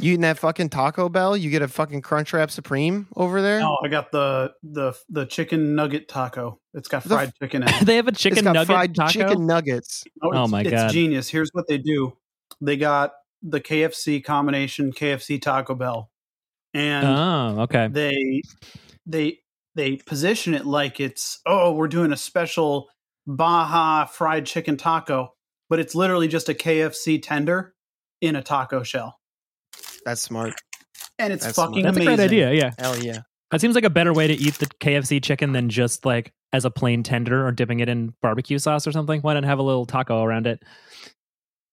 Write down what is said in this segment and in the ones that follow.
You eating that fucking Taco Bell? You get a fucking Crunchwrap Supreme over there? No, I got the the the chicken nugget taco. It's got The fried chicken in it. they have a it's chicken got nugget fried taco. chicken nuggets. Oh, Oh it's- my it's God. genius. Here's what they do. They got the KFC combination KFC Taco Bell. And Oh, okay. they they they position it like it's oh, we're doing a special Baja fried chicken taco, but it's literally just a KFC tender in a taco shell. That's smart. And it's That's fucking That's amazing. a great idea. Yeah, Hell yeah. that seems like a better way to eat the KFC chicken than just like as a plain tender or dipping it in barbecue sauce or something. Why not have a little taco around it?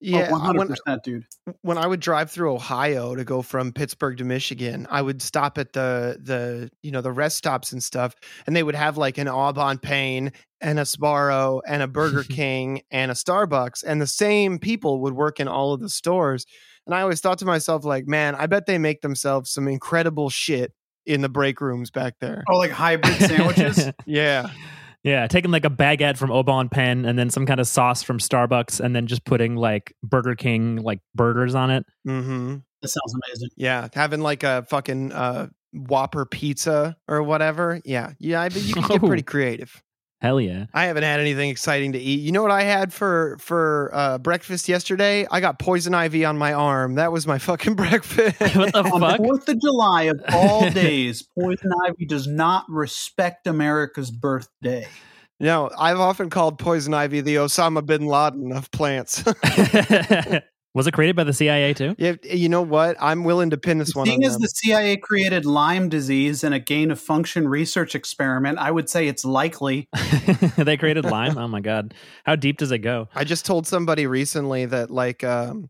Yeah, oh, 100%, when, dude. when I would drive through Ohio to go from Pittsburgh to Michigan, I would stop at the the you know the rest stops and stuff, and they would have like an Au Bon Pain and a Sbarro and a Burger King and a Starbucks, and the same people would work in all of the stores. And I always thought to myself, like, man, I bet they make themselves some incredible shit in the break rooms back there. Oh, like hybrid sandwiches. Yeah, yeah, taking like a baguette from Au Bon Pain and then some kind of sauce from Starbucks and then just putting like Burger King like burgers on it. mm-hmm. that sounds amazing. yeah, having like a fucking uh, Whopper pizza or whatever. Yeah, yeah, I bet you can get Oh. pretty creative. Hell yeah. I haven't had anything exciting to eat. You know what I had for for uh, breakfast yesterday? I got poison ivy on my arm. That was my fucking breakfast. what the On fuck? Fourth of July of all days, Poison Ivy does not respect America's birthday. no, I've often called poison ivy the Osama bin Laden of plants. Was it created by the CIA too? yeah, you know what? I'm willing to pin this one. Seeing on as them. the CIA created Lyme disease in a gain of function research experiment, I would say it's likely. they created Lyme. Oh my god, how deep does it go? I just told somebody recently that like um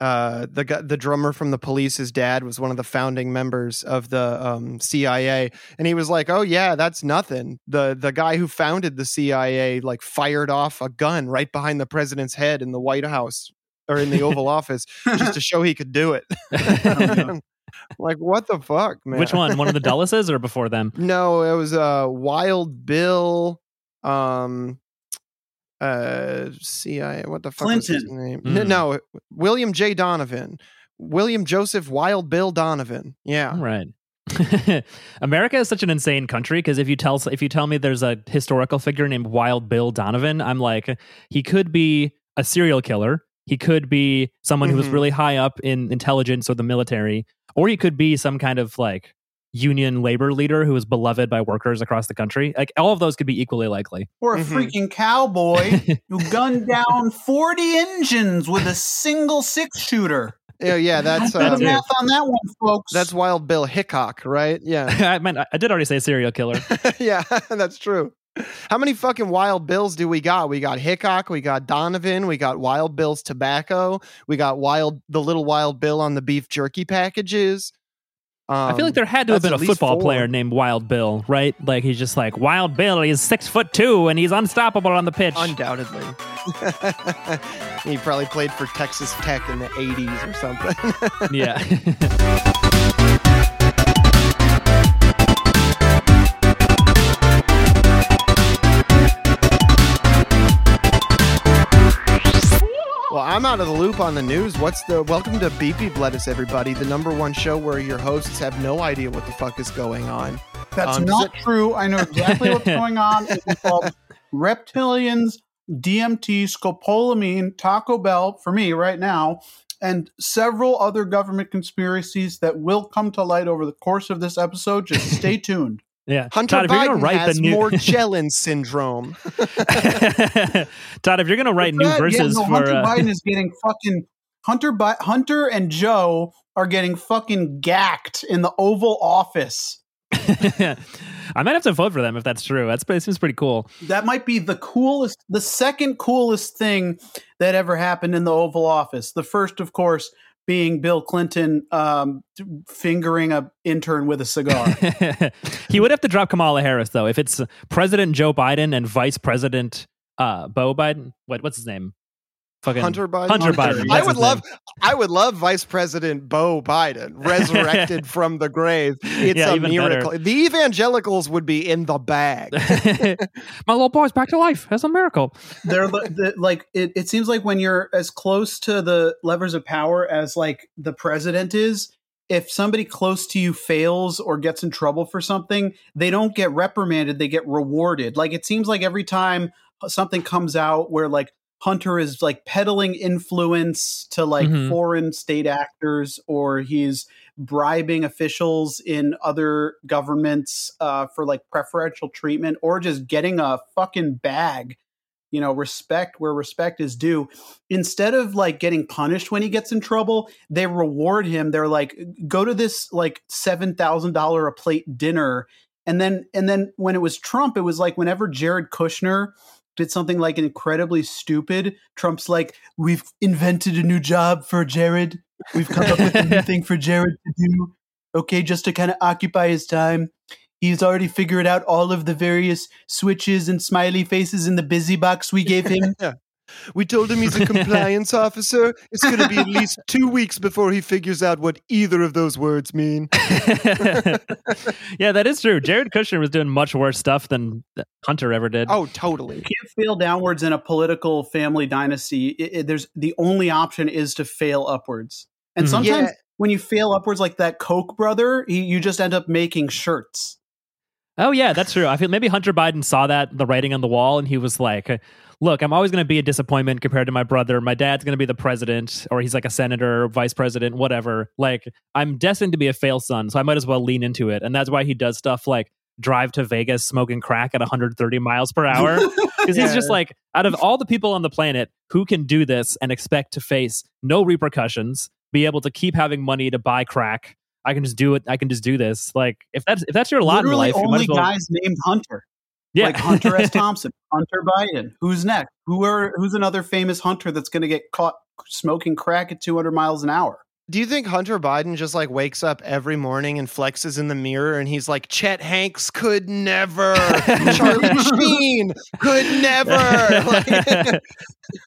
uh the the drummer from the police's dad was one of the founding members of the um CIA and he was like oh yeah that's nothing the the guy who founded the CIA like fired off a gun right behind the president's head in the White House or in the Oval Office just to show he could do it no. like what the fuck man Which one? One of the Dulleses or before them? no it was uh Wild Bill um uh CIA what the fuck was his Clinton. name Mm. no William J Donovan William Joseph Wild Bill Donovan yeah All right. America is such an insane country because if you tell if you tell me there's a historical figure named Wild Bill Donovan, I'm like he could be a serial killer, he could be someone who was Mhm. really high up in intelligence or the military, or he could be some kind of like union labor leader who was beloved by workers across the country. Like all of those could be equally likely. Or a Mhm. freaking cowboy who gunned down 40 engines with a single six shooter. yeah yeah that's Do the uh, math on that one, folks. that's Wild Bill Hickok right yeah I meant I did already say serial killer. yeah that's true how many fucking Wild Bills do we got we got Hickok we got Donovan we got Wild Bill's tobacco we got Wild the little Wild Bill on the beef jerky packages I feel like Um, there had to have been a football four. player named Wild Bill, right? Like he's just like Wild Bill. He's six foot two and he's unstoppable on the pitch. Undoubtedly. he probably played for Texas Tech in the 80s or something. yeah. I'm out of the loop on the news. What's the welcome to Beepy Lettuce, everybody, the number one show where your hosts have no idea what the fuck is going on. That's Um, not true. I know exactly what's going on. It's called reptilians, DMT, scopolamine, Taco Bell for me right now, and several other government conspiracies that will come to light over the course of this episode. Just stay tuned. Yeah. Hunter Todd, if you're gonna Biden write has the new Morgellons syndrome. Todd, if you're gonna write new Yeah, verses no, for Hunter uh, Biden is getting fucking Hunter. Bi- Hunter and Joe are getting fucking gacked in the Oval Office. I might have to vote for them if that's true. That's it seems pretty cool. That might be the coolest, the second coolest thing that ever happened in the Oval Office. The first, of course, being Bill Clinton um, fingering a intern with a cigar. he would have to drop Kamala Harris though. If it's President Joe Biden and Vice President uh Bo Biden, what what's his name? Fucking Hunter Biden. Hunter Hunter, Biden. yeah. I would his love, I would love Vice President Bo Biden resurrected from the grave. It's Yeah, a even miracle. The evangelicals would be in the bag. My little boy's back to life. That's a miracle. they're the, like it, it seems like when you're as close to the levers of power as like the president is if somebody close to you fails or gets in trouble for something they don't get reprimanded they get rewarded like it seems like every time something comes out where like hunter is like peddling influence to like Mhm. foreign state actors or he's bribing officials in other governments uh, for like preferential treatment or just getting a fucking bag. You know respect where respect is due. Instead of like getting punished when he gets in trouble they reward him. They're like go to this like $7000 a plate dinner. And then and then when it was trump it was like whenever jared kushner did something like incredibly stupid trump's like we've invented a new job for jared. We've come up with a new thing for jared to do okay just to kind of occupy his time. He's already figured out all of the various switches and smiley faces in the busy box we gave him. We told him he's a compliance officer. It's going to be at least two weeks before he figures out what either of those words mean. yeah, that is true. Jared Kushner was doing much worse stuff than Hunter ever did. Oh, totally. you can't fail downwards in a political family dynasty. It- it- there's the only option is to fail upwards. And Mhm. sometimes Yeah. when you fail upwards, like that Koch brother, he, you just end up making shirts. Oh yeah, that's true. I feel maybe Hunter Biden saw that the writing on the wall, and he was like, "Look, I'm always going to be a disappointment compared to my brother. My dad's going to be the president, or he's like a senator, or vice president, whatever. Like, I'm destined to be a fail son, so I might as well lean into it." And that's why he does stuff like drive to Vegas smoking crack at 130 miles per hour because he's Yeah. just like, out of all the people on the planet, who can do this and expect to face no repercussions, be able to keep having money to buy crack? I can just do it. I can just do this. Like, if that's if that's your lot Literally in life, you might only as well. guys named Hunter. Yeah. Like Hunter S. Thompson, Hunter Biden. Who's next? Who are who's another famous hunter that's going to get caught smoking crack at 200 miles an hour? Do you think Hunter Biden just like wakes up every morning and flexes in the mirror and he's like, Chet Hanks could never, Charlie Sheen could never.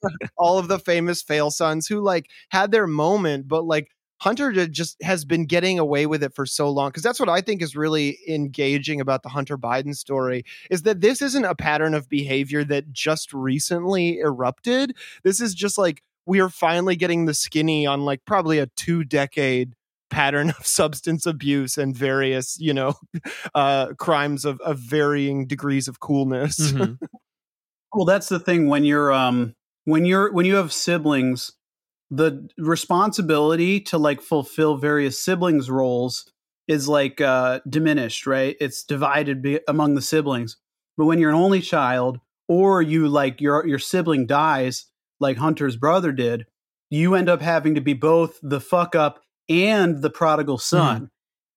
Like, all of the famous fail sons who like had their moment, but like Hunter just has been getting away with it for so long. Cause that's what I think is really engaging about the Hunter Biden story is that this isn't a pattern of behavior that just recently erupted. This is just like we are finally getting the skinny on like probably a two decade pattern of substance abuse and various, you know, uh, crimes of, of varying degrees of coolness. Mhm. Well, that's the thing when you're um when you're when you have siblings, the responsibility to like fulfill various siblings roles is like uh diminished, right? It's divided be- among the siblings. But when you're an only child or you like your your sibling dies like Hunter's brother did, you end up having to be both the fuck up and the prodigal son.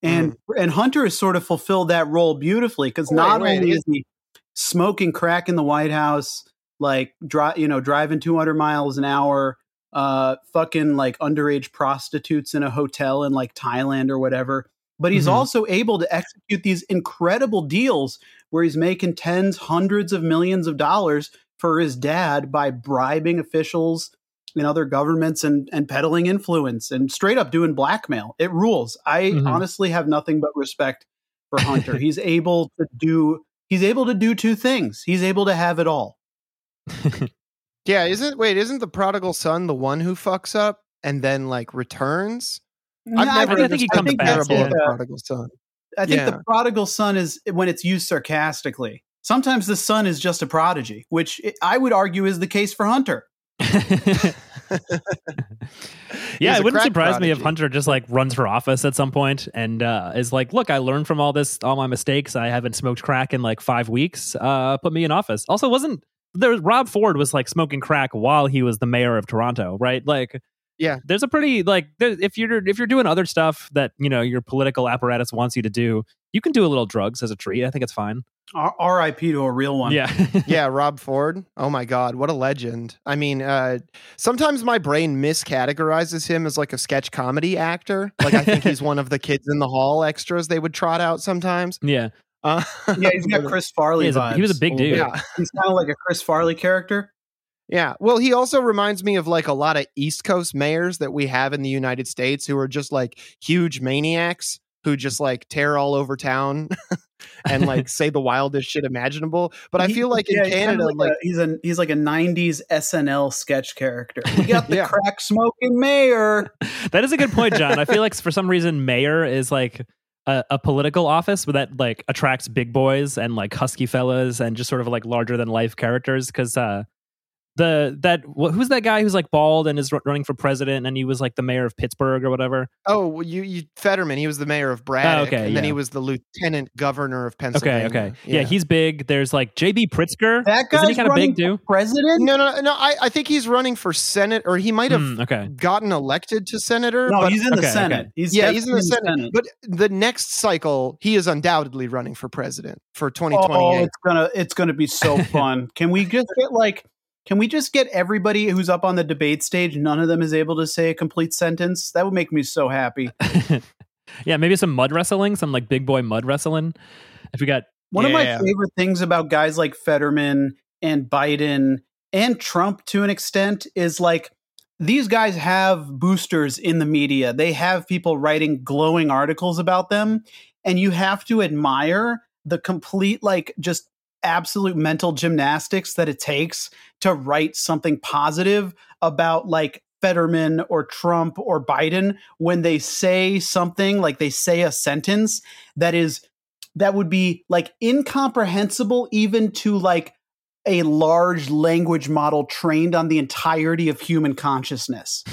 And and Hunter has sort of fulfilled that role beautifully because not wait, only is- is he smoking crack in the White House, like dri- you know, driving 200 miles an hour, uh, fucking like underage prostitutes in a hotel in like Thailand or whatever. But he's Mhm. also able to execute these incredible deals where he's making tens, hundreds of millions of dollars for his dad by bribing officials in other governments and and peddling influence and straight up doing blackmail. It rules. I Mhm. honestly have nothing but respect for Hunter. he's able to do he's able to do two things. He's able to have it all. Yeah, isn't wait, isn't the prodigal son the one who fucks up and then like returns? I've never I think he comes the back, yeah. the prodigal son. I think Yeah. the prodigal son is when it's used sarcastically. Sometimes the son is just a prodigy, which I would argue is the case for Hunter. yeah, it wouldn't crack surprise me if. Hunter just like runs for office at some point and uh, is like, "Look, I learned from all this, all my mistakes. I haven't smoked crack in like five weeks. Uh, put me in office." Also, wasn't there? Rob Ford was like smoking crack while he was the mayor of Toronto, right? Like, Yeah. there's a pretty like there, if you're if you're doing other stuff that you know your political apparatus wants you to do, you can do a little drugs as a treat. I think it's fine. R- R.I.P. to a real one. Yeah, yeah, Rob Ford. Oh my God, what a legend. I mean, uh, sometimes my brain miscategorizes him as like a sketch comedy actor. Like I think he's one of the kids in the hall extras they would trot out sometimes. yeah. Uh, yeah, he's got Chris Farley He, is a, he was a big dude. yeah. He's kind of like a Chris Farley character. Yeah. Well, he also reminds me of like a lot of East Coast mayors that we have in the United States who are just like huge maniacs who just like tear all over town and like say the wildest shit imaginable. But I feel like yeah, in he's kinda Canada, like, like, a, he's a he's like a '90s SNL sketch character. We got the Yeah. crack smoking mayor. That is a good point, John. I feel like for some reason, mayor is like a, a political office, that like attracts big boys and like husky fellas and just sort of like larger than life characters. Because uh, the that who's that guy who's like bald and is running for president and he was like the mayor of Pittsburgh or whatever. oh, well, you, you Fetterman, he was the mayor of Braddock, okay, and then he was the lieutenant governor of Pennsylvania. okay, okay, yeah. he's big. There's like J.B. Pritzker. That Isn't he guy's kinda running big, too? for president. no, no, no. I, I think he's running for senate, or he might have Hmm, okay. gotten elected to senator. No, but he's in the okay, okay. Senate. He's yeah, he's in the definitely Senate. But the next cycle, he is undoubtedly running for president for 2028. Oh, it's gonna it's gonna be so fun. Can we just get like can we just get everybody who's up on the debate stage? None of them is able to say a complete sentence. That would make me so happy. yeah, maybe some mud wrestling, some like big boy mud wrestling. If we got One of my favorite things about guys like Fetterman and Biden and Trump to an extent is like these guys have boosters in the media. They have people writing glowing articles about them and you have to admire the complete like just absolute mental gymnastics that it takes to write something positive about like Fetterman or Trump or Biden when they say something like they say a sentence that is that would be like incomprehensible even to like a large language model trained on the entirety of human consciousness.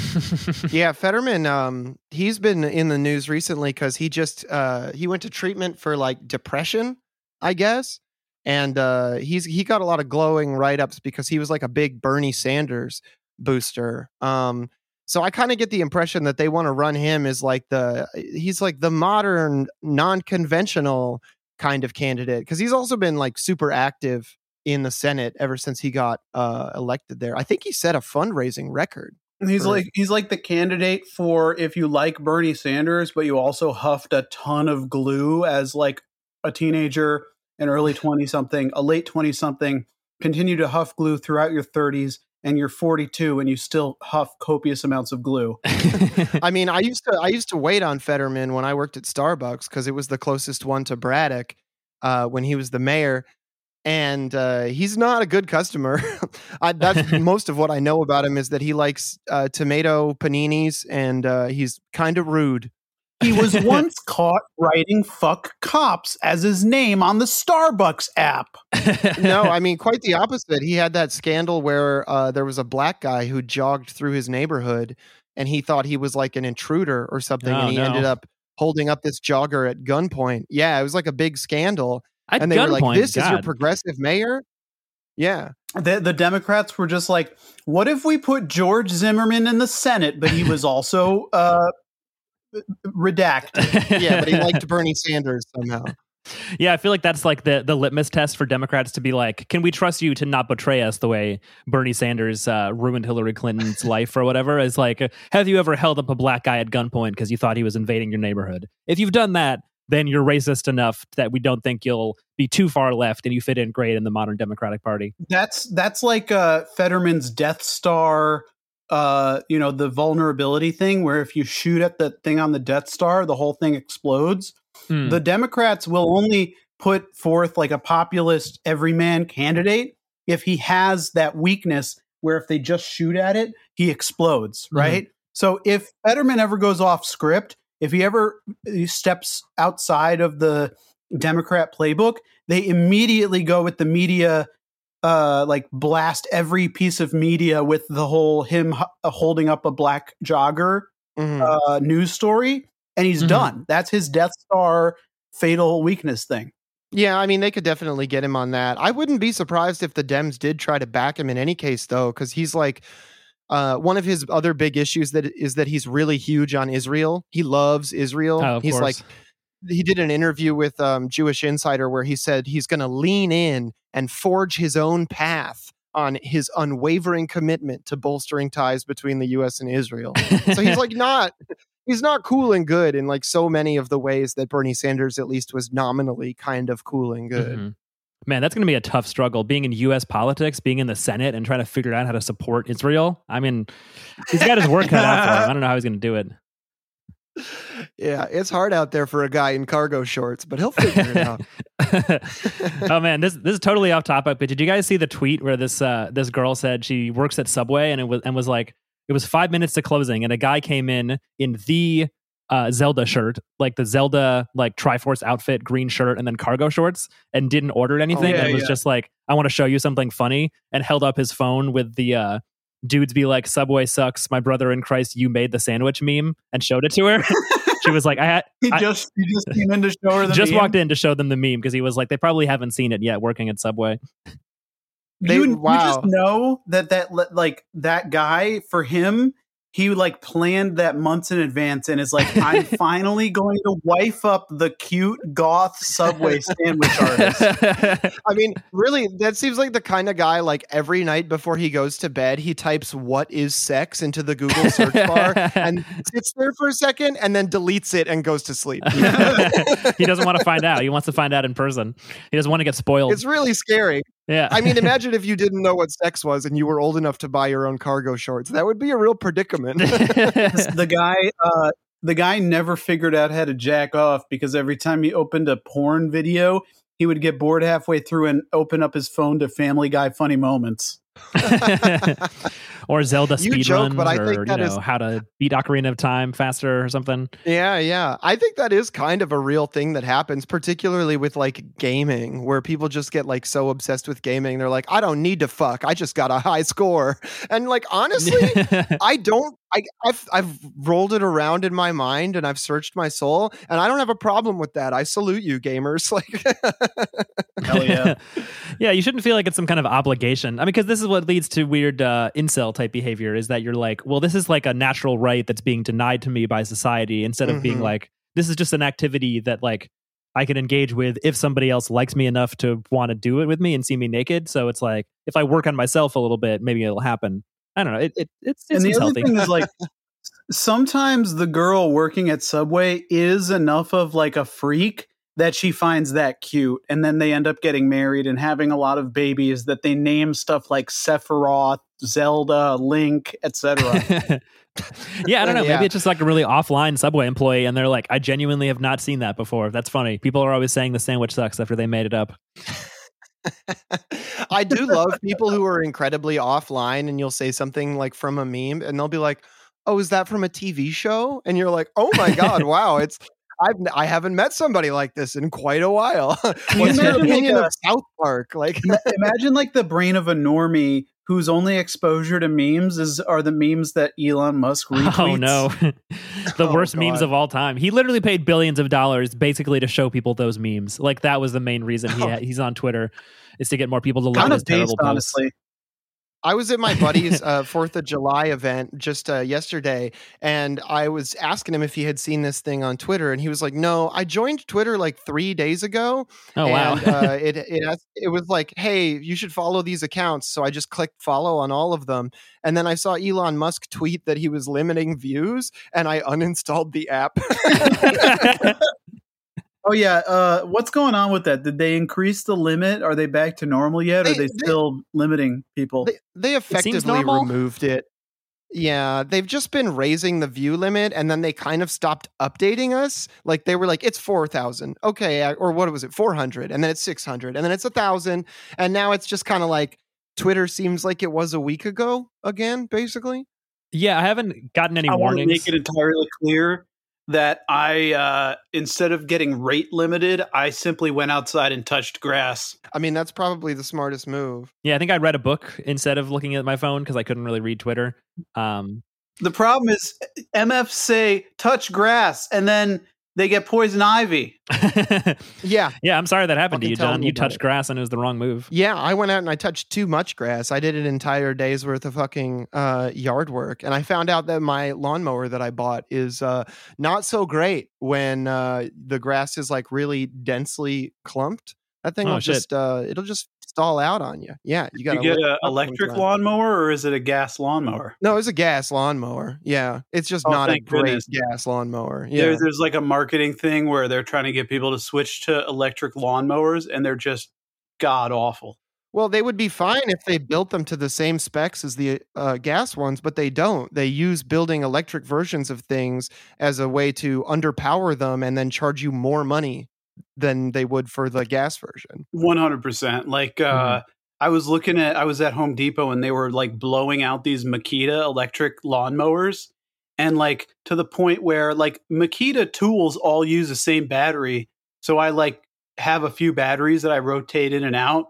yeah, Fetterman. Um, he's been in the news recently because he just uh he went to treatment for like depression, I guess, and uh he's he got a lot of glowing write ups because he was like a big Bernie Sanders booster. Um, so I kind of get the impression that they want to run him as like the he's like the modern, non conventional kind of candidate because he's also been like super active in the Senate ever since he got uh elected there. I think he set a fundraising record. He's For- like he's like the candidate for if you like Bernie Sanders, but you also huffed a ton of glue as like a teenager, an early twenty something, a late twenty something, continue to huff glue throughout your thirties, and you're forty two and you still huff copious amounts of glue. I mean, I used to I used to wait on Fetterman when I worked at Starbucks because it was the closest one to Braddock uh, when he was the mayor, and uh, he's not a good customer. I, that's most of what I know about him is that he likes uh, tomato paninis and uh, he's kind of rude. He was once caught writing "fuck cops" as his name on the Starbucks app. No, I mean quite the opposite. He had that scandal where uh, there was a black guy who jogged through his neighborhood and he thought he was like an intruder or something, Oh, and he no. ended up holding up this jogger at gunpoint. Yeah, it was like a big scandal. At and they were like, "This is your progressive mayor." Yeah, The, the Democrats were just like, what if we put George Zimmerman in the Senate, but he was also uh, redacted? yeah, but he liked Bernie Sanders somehow. Yeah, I feel like that's like the the litmus test for Democrats to be like, can we trust you to not betray us the way Bernie Sanders uh, ruined Hillary Clinton's life or whatever? Is like, uh, have you ever held up a black guy at gunpoint because you thought he was invading your neighborhood? If you've done that, then you're racist enough that we don't think you'll be too far left and you fit in great in the modern Democratic Party. That's that's like uh, Fetterman's Death Star. Uh, you know the vulnerability thing, where if you shoot at the thing on the Death Star, the whole thing explodes. Hmm. The Democrats will only put forth like a populist everyman candidate if he has that weakness where if they just shoot at it, he explodes, Mhm. right? So if Fetterman ever goes off script, if he ever steps outside of the Democrat playbook, they immediately go with the media uh like blast every piece of media with the whole him h- holding up a black jogger Mhm. uh, news story, and he's Mhm. done. That's his Death Star fatal weakness thing. Yeah, I mean, they could definitely get him on that. I wouldn't be surprised if the Dems did try to back him in any case, though, because he's like uh, one of his other big issues that is that he's really huge on Israel. He loves Israel. Oh, of he's like course. He did an interview with um, Jewish Insider where he said he's going to lean in and forge his own path on his unwavering commitment to bolstering ties between the U.S. and Israel. so he's like not he's not cool and good in like so many of the ways that Bernie Sanders at least was nominally kind of cool and good. Mhm. Man, that's going to be a tough struggle being in U.S. politics, being in the Senate, and trying to figure out how to support Israel. I mean, he's got his work cut out for him. I don't know how he's going to do it. Yeah, it's hard out there for a guy in cargo shorts, but he'll figure it out. oh man, this this is totally off topic. But did you guys see the tweet where this uh, this girl said she works at Subway and it was and was like it was five minutes to closing and a guy came in in the uh, Zelda shirt, like the Zelda like Triforce outfit, green shirt, and then cargo shorts, and didn't order anything, yeah, and was yeah. just like, "I want to show you something funny," and held up his phone with the uh, dudes be like, "Subway sucks, my brother in Christ, you made the sandwich meme," and showed it to her. she was like, "I had." He I- just he just came in to show her the just meme. walked in to show them the meme because he was like, they probably haven't seen it yet working at Subway. They- you, you just know that that like that guy for him he like planned that months in advance and is like i'm finally going to wife up the cute goth subway sandwich artist I mean, really, that seems like the kind of guy like every night before he goes to bed, he types what is sex into the Google search bar and sits there for a second and then deletes it and goes to sleep. he doesn't want to find out. He wants to find out in person. He doesn't want to get spoiled. It's really scary. Yeah. I mean, imagine if you didn't know what sex was and you were old enough to buy your own cargo shorts. That would be a real predicament. the guy uh the guy never figured out how to jack off because every time he opened a porn video he would get bored halfway through and open up his phone to family guy funny moments or Zelda You speedruns, but I or think you know is- how to beat Ocarina of Time faster or something. Yeah, yeah. I think that is kind of a real thing that happens, particularly with like gaming, where people just get like so obsessed with gaming. They're like, I don't need to fuck. I just got a high score. And like, honestly, I don't. I, I've I've rolled it around in my mind and I've searched my soul, and I don't have a problem with that. I salute you, gamers. Like, Hell yeah. yeah, you shouldn't feel like it's some kind of obligation. I mean, because this is what leads to weird uh, incel type behavior is that you're like, well, this is like a natural right that's being denied to me by society instead of being Mhm. like, this is just an activity that like I can engage with if somebody else likes me enough to want to do it with me and see me naked. So it's like, if I work on myself a little bit, maybe it'll happen. I don't know. It, it, it's, it and the seems other healthy. thing is like sometimes the girl working at subway is enough of like a freak that she finds that cute and then they end up getting married and having a lot of babies that they name stuff like sephiroth zelda link etc yeah, I don't know. Yeah. Maybe it's just like a really offline subway employee, and they're like, I genuinely have not seen that before. That's funny. People are always saying the sandwich sucks after they made it up. I do love people who are incredibly offline, and you'll say something like from a meme, and they'll be like, "Oh, is that from a TV show?" And you're like, "Oh my god, wow! It's I've n- I haven't met somebody like this in quite a while." What's your imagine, like, opinion a- of South Park? Like, imagine like the brain of a normie whose only exposure to memes is are the memes that elon musk oh, retweets Oh no, the Oh, worst memes of all time. He literally paid billions of dollars basically to show people those memes. Like that was the main reason he Oh. had, he's on Twitter is to get more people to like kind his of based terrible posts. I was at my buddy's uh, Fourth of July event just uh, yesterday, and I was asking him if he had seen this thing on Twitter, and he was like, "No, I joined Twitter like three days ago, Oh wow, uh, it it it was like, hey, you should follow these accounts. So I just clicked follow on all of them, and then I saw Elon Musk tweet that he was limiting views, and I uninstalled the app. oh yeah uh what's going on with that did they increase the limit are they back to normal yet or They- are they they- still limiting people they, they effectively normal. removed it. Yeah, they've just been raising the view limit, and then they kind of stopped updating us. Like they were like, "It's four thousand, okay," or what was it, four hundred, and then it's six hundred, and then it's a thousand, and now it's just kind of like Twitter seems like it was a week ago again, basically. yeah. I haven't gotten any I warnings. make it entirely clear that I, uh, instead of getting rate limited, I simply went outside and touched grass. I mean, that's probably the smartest move. yeah, I think I read a book instead of looking at my phone because I couldn't really read Twitter. Um, The problem is MF say touch grass and then they get poison ivy. Yeah, yeah, I'm sorry that happened to you, John. You touched it. grass and it was the wrong move. Yeah, I went out and I touched too much grass. I did an entire day's worth of fucking uh, yard work, and I found out that my lawnmower that I bought is uh, not so great when uh, the grass is like really densely clumped. That thing Oh, will shit. just uh, it'll just stall out on you. Yeah, you got You get an electric lawnmower or is it a gas lawnmower? No, it's a gas lawnmower. Yeah, it's just Oh, not a great goodness. gas lawnmower. Yeah, There, there's like a marketing thing where they're trying to get people to switch to electric lawnmowers and they're just god awful. Well, they would be fine if they built them to the same specs as the uh, gas ones, but they don't. They use building electric versions of things as a way to underpower them and then charge you more money than they would for the gas version. One hundred percent. Like uh, Mhm. I was looking at, I was at Home Depot and they were like blowing out these Makita electric lawnmowers, and like to the point where like Makita tools all use the same battery. So I like have a few batteries that I rotate in and out,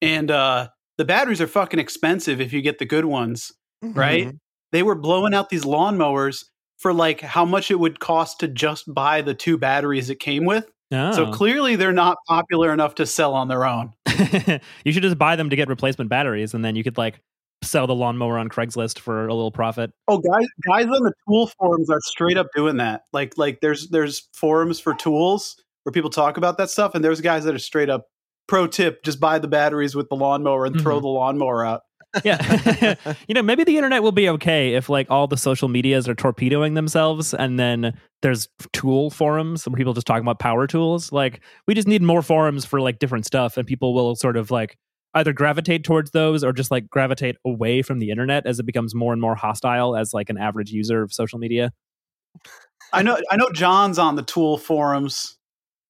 and uh, the batteries are fucking expensive if you get the good ones. Right? Mhm. They were blowing out these lawnmowers for like how much it would cost to just buy the two batteries it came with. Oh. So clearly they're not popular enough to sell on their own. you should just buy them to get replacement batteries, and then you could like sell the lawnmower on Craigslist for a little profit. Oh, guys, guys on the tool forums are straight up doing that. Like, like there's there's forums for tools where people talk about that stuff, and there's guys that are straight up pro tip: just buy the batteries with the lawnmower and throw Mhm. the lawnmower out. Yeah. you know, maybe the internet will be okay if like all the social medias are torpedoing themselves and then there's tool forums where people just talking about power tools. Like we just need more forums for like different stuff and people will sort of like either gravitate towards those or just like gravitate away from the internet as it becomes more and more hostile as like an average user of social media. I know, I know, John's on the tool forums.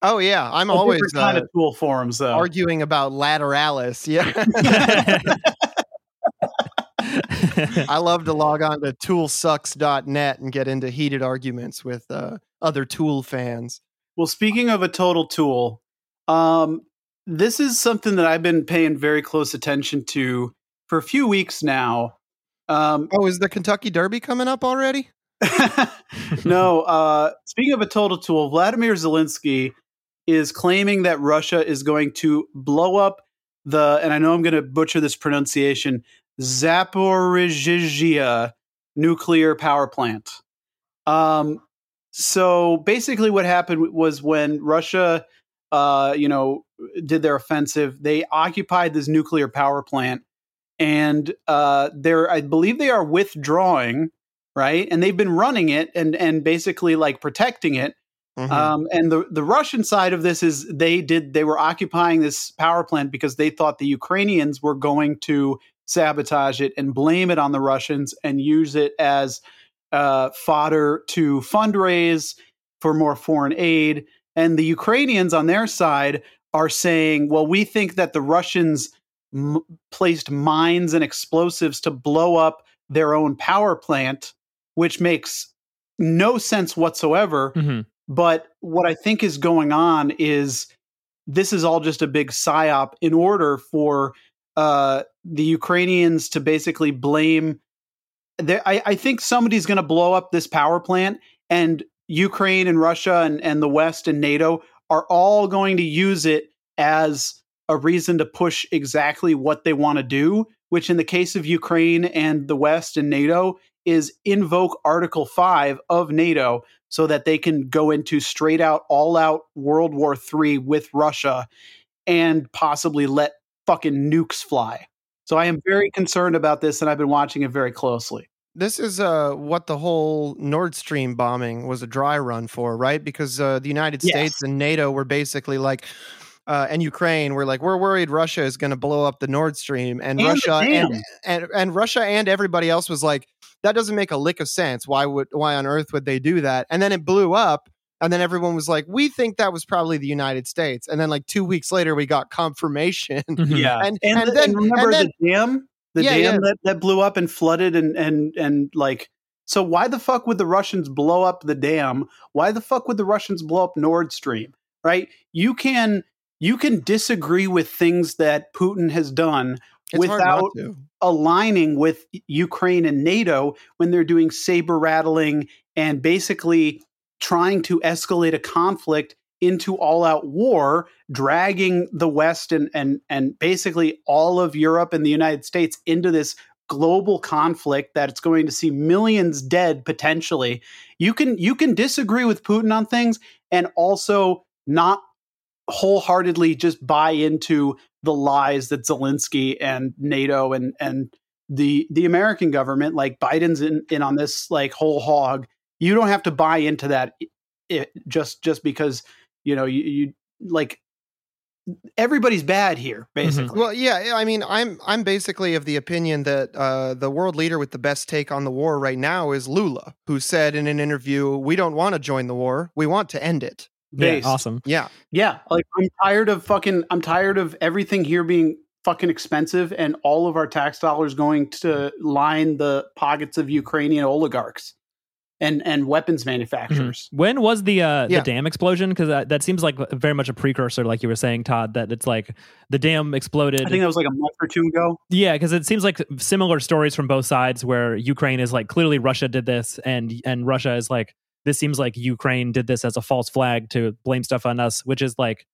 Oh yeah, I'm A always different kind uh, of tool forums though. arguing about Lateralus. Yeah. I love to log on to toolsucks.net and get into heated arguments with uh, other tool fans. Well, speaking of a total tool, um, this is something that I've been paying very close attention to for a few weeks now. Um, Oh, is the Kentucky Derby coming up already? no, uh, speaking of a total tool, Vladimir Zelensky is claiming that Russia is going to blow up the, and I know I'm going to butcher this pronunciation, Zaporizhzhia nuclear power plant. Um, so basically, what happened was when Russia, uh, you know, did their offensive, they occupied this nuclear power plant, and uh, they're, I believe, they are withdrawing right? And they've been running it and and basically like protecting it. Mhm. Um, and the the Russian side of this is they did they were occupying this power plant because they thought the Ukrainians were going to sabotage it and blame it on the Russians and use it as uh, fodder to fundraise for more foreign aid. And the Ukrainians on their side are saying, well, we think that the Russians m- placed mines and explosives to blow up their own power plant, which makes no sense whatsoever. Mhm. But what I think is going on is this is all just a big psyop in order for uh, the Ukrainians to basically blame. There, I, I think somebody's going to blow up this power plant, and Ukraine and Russia and, and the West and NATO are all going to use it as a reason to push exactly what they want to do, which in the case of Ukraine and the West and NATO is invoke Article 5 of NATO so that they can go into straight out, all out World War III with Russia and possibly let fucking nukes fly. So I am very concerned about this and I've been watching it very closely. This is uh, what the whole Nord Stream bombing was a dry run for, right? Because uh, the United Yes. States and NATO were basically like, uh, and Ukraine were like, we're worried Russia is going to blow up the Nord Stream, and, And Russia and, and and Russia and everybody else was like, that doesn't make a lick of sense. Why would why on earth would they do that? And then it blew up, and then everyone was like, we think that was probably the United States. And then like two weeks later, we got confirmation. Mhm. Yeah. And- and, and the- then- and remember and the dam? The Yeah, dam yeah. That, that blew up and flooded and and and like so why the fuck would the Russians blow up the dam? Why the fuck would the Russians blow up Nord Stream? Right? You can you can disagree with things that Putin has done It's without aligning with Ukraine and NATO when they're doing saber rattling and basically trying to escalate a conflict into all out war, dragging the West and, and, and basically all of Europe and the United States into this global conflict that it's going to see millions dead potentially. You can you can disagree with Putin on things and also not wholeheartedly just buy into the lies that Zelensky and NATO and and the the American government, like Biden's in, in on this like whole hog. You don't have to buy into that it, just just because you know you, you like everybody's bad here, basically. Well, yeah, I mean, I'm I'm basically of the opinion that uh, the world leader with the best take on the war right now is Lula, who said in an interview, "We don't want to join the war; we want to end it." Yeah, awesome. Yeah, Yeah, like I'm tired of fucking. I'm tired of everything here being fucking expensive and all of our tax dollars going to line the pockets of Ukrainian oligarchs and and weapons manufacturers. When was the uh, Yeah. the dam explosion? Because that, that seems like very much a precursor, like you were saying, Todd. That it's like the dam exploded. I think that was like a month or two ago. Yeah, because it seems like similar stories from both sides, where Ukraine is like clearly Russia did this, and and Russia is like this seems like Ukraine did this as a false flag to blame stuff on us, which is like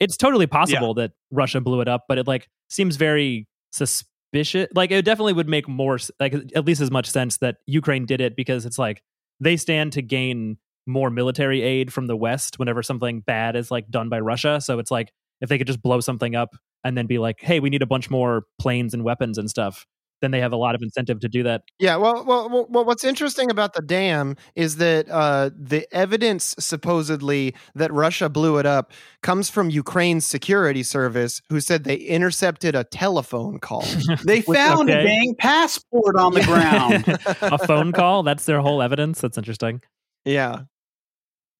it's totally possible that Russia blew it up, but it like seems very suspicious. Like it definitely would make more like at least as much sense that Ukraine did it because it's like they stand to gain more military aid from the West whenever something bad is like done by Russia. So it's like if they could just blow something up and then be like, "Hey, we need a bunch more planes and weapons and stuff," then they have a lot of incentive to do that. yeah. Well, well, well, what's interesting about the dam is that uh, the evidence supposedly that Russia blew it up comes from Ukraine's security service, who said they intercepted a telephone call. They found okay. a dang passport on the ground. a phone call, that's their whole evidence. That's interesting. yeah,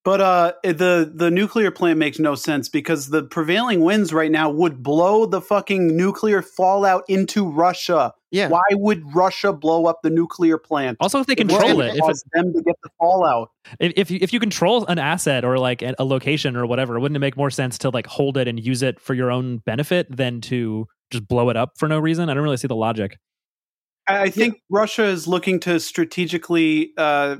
But uh, the the nuclear plant makes no sense because the prevailing winds right now would blow the fucking nuclear fallout into Russia. yeah. Why would Russia blow up the nuclear plant? Also, if they It control wouldn't it, if, cause them to get the fallout. if if you, if you control an asset or like a a location or whatever, wouldn't it make more sense to like hold it and use it for your own benefit than to just blow it up for no reason? I don't really see the logic. I I think Russia is looking to strategically uh,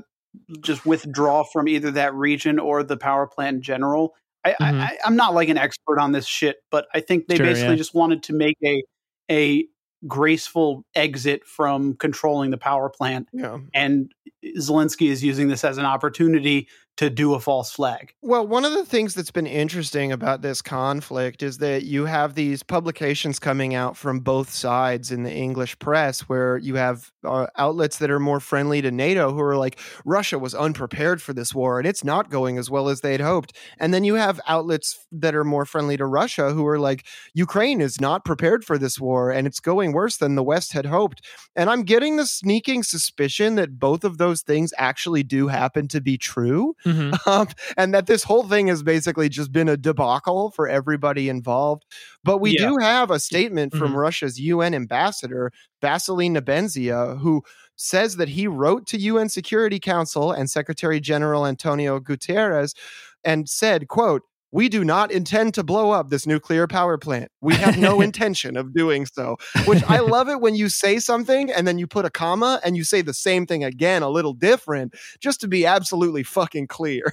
just withdraw from either that region or the power plant in general. I, Mhm. I, I'm not like an expert on this shit, but I think they Sure, basically yeah. just wanted to make a a graceful exit from controlling the power plant, yeah. and Zelensky is using this as an opportunity to do a false flag. Well, one of the things that's been interesting about this conflict is that you have these publications coming out from both sides in the English press where you have uh, outlets that are more friendly to NATO who are like, Russia was unprepared for this war and it's not going as well as they'd hoped. And then you have outlets that are more friendly to Russia who are like, Ukraine is not prepared for this war and it's going worse than the West had hoped. And I'm getting the sneaking suspicion that both of those things actually do happen to be true Mhm. um, and that this whole thing has basically just been a debacle for everybody involved. But we Yeah. do have a statement from Mhm. Russia's UN ambassador, Vasily Nebenzia, who says that he wrote to UN Security Council and Secretary General Antonio Guterres and said, quote, we do not intend to blow up this nuclear power plant. We have no intention of doing so. Which I love it when you say something and then you put a comma and you say the same thing again, a little different, just to be absolutely fucking clear.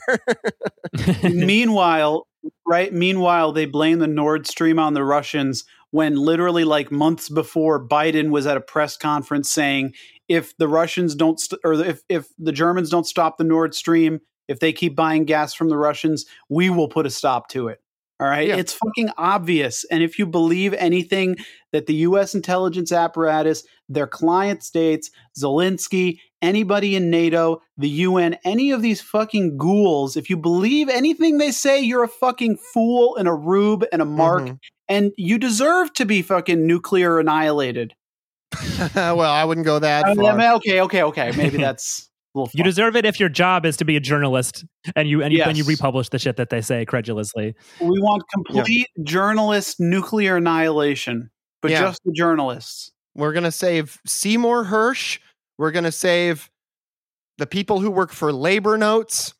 meanwhile, right? Meanwhile, they blame the Nord Stream on the Russians when literally like months before Biden was at a press conference saying if the Russians don't st- or if if the Germans don't stop the Nord Stream, if they keep buying gas from the Russians, we will put a stop to it. All right? Yeah. It's fucking obvious. And if you believe anything that the US intelligence apparatus, their client states, Zelensky, anybody in NATO, the UN, any of these fucking ghouls, if you believe anything they say, you're a fucking fool and a rube and a mark, Mhm. and you deserve to be fucking nuclear annihilated. well, I wouldn't go that I mean, far. okay, okay, okay. Maybe that's. You deserve it if your job is to be a journalist and you and you, and you republish the shit that they say credulously. we want complete journalist nuclear annihilation, but Yeah. just the journalists. We're going to save Seymour Hersh. We're going to save the people who work for labor notes.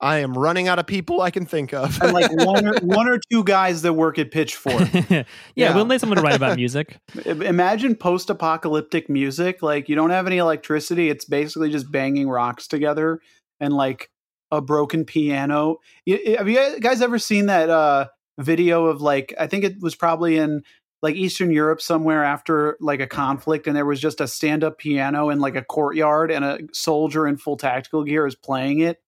I am running out of people I can think of. And like one or, one or two guys that work at Pitchfork. yeah, Yeah. we'll need someone to write about music. Imagine post-apocalyptic music. Like you don't have any electricity. It's basically just banging rocks together and like a broken piano. Y- y- Have you guys ever seen that uh, video of like? I think it was probably in like Eastern Europe somewhere after like a conflict, and there was just a stand-up piano in like a courtyard, and a soldier in full tactical gear is playing it.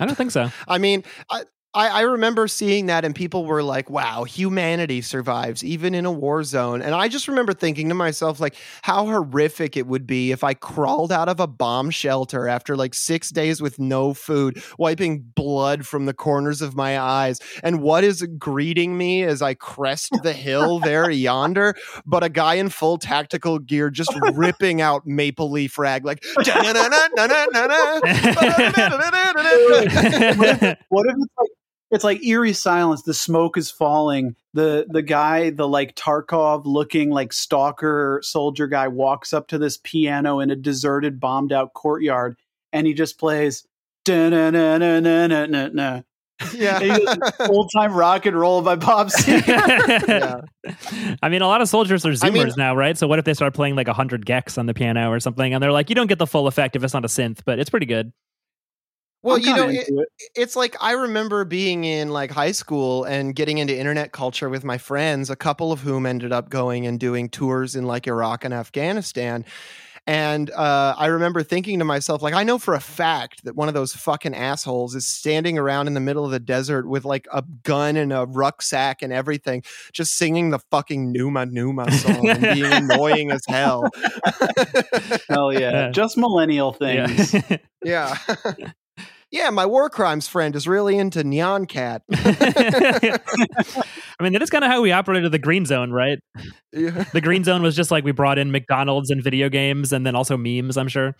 I don't think so. I mean, I, I, I remember seeing that, and people were like, "Wow, humanity survives even in a war zone." And I just remember thinking to myself, like, how horrific it would be if I crawled out of a bomb shelter after like six days with no food, wiping blood from the corners of my eyes, and what is greeting me as I crest the hill there yonder, but a guy in full tactical gear just ripping out maple leaf rag like. what if it's like it's like eerie silence. The smoke is falling. The the guy, the like Tarkov looking like stalker soldier guy, walks up to this piano in a deserted, bombed out courtyard, and he just plays. Yeah. Old time rock and roll by Bob Seger. yeah. I mean, a lot of soldiers are zoomers I mean- now, right? So what if they start playing like 100 gecs on the piano or something? And they're like, you don't get the full effect if it's not a synth, but it's pretty good. Well, I'm you know, it, it. it's like I remember being in like high school and getting into internet culture with my friends, a couple of whom ended up going and doing tours in like Iraq and Afghanistan. And uh, I remember thinking to myself, like, I know for a fact that one of those fucking assholes is standing around in the middle of the desert with like a gun and a rucksack and everything, just singing the fucking Numa Numa song and being annoying as hell. Hell yeah. Yeah. Just millennial things. Yeah. yeah. yeah, my war crimes friend is really into Nyan Cat. I mean, that is kind of how we operated the green zone, right? Yeah. The green zone was just like we brought in McDonald's and video games and then also memes, I'm sure.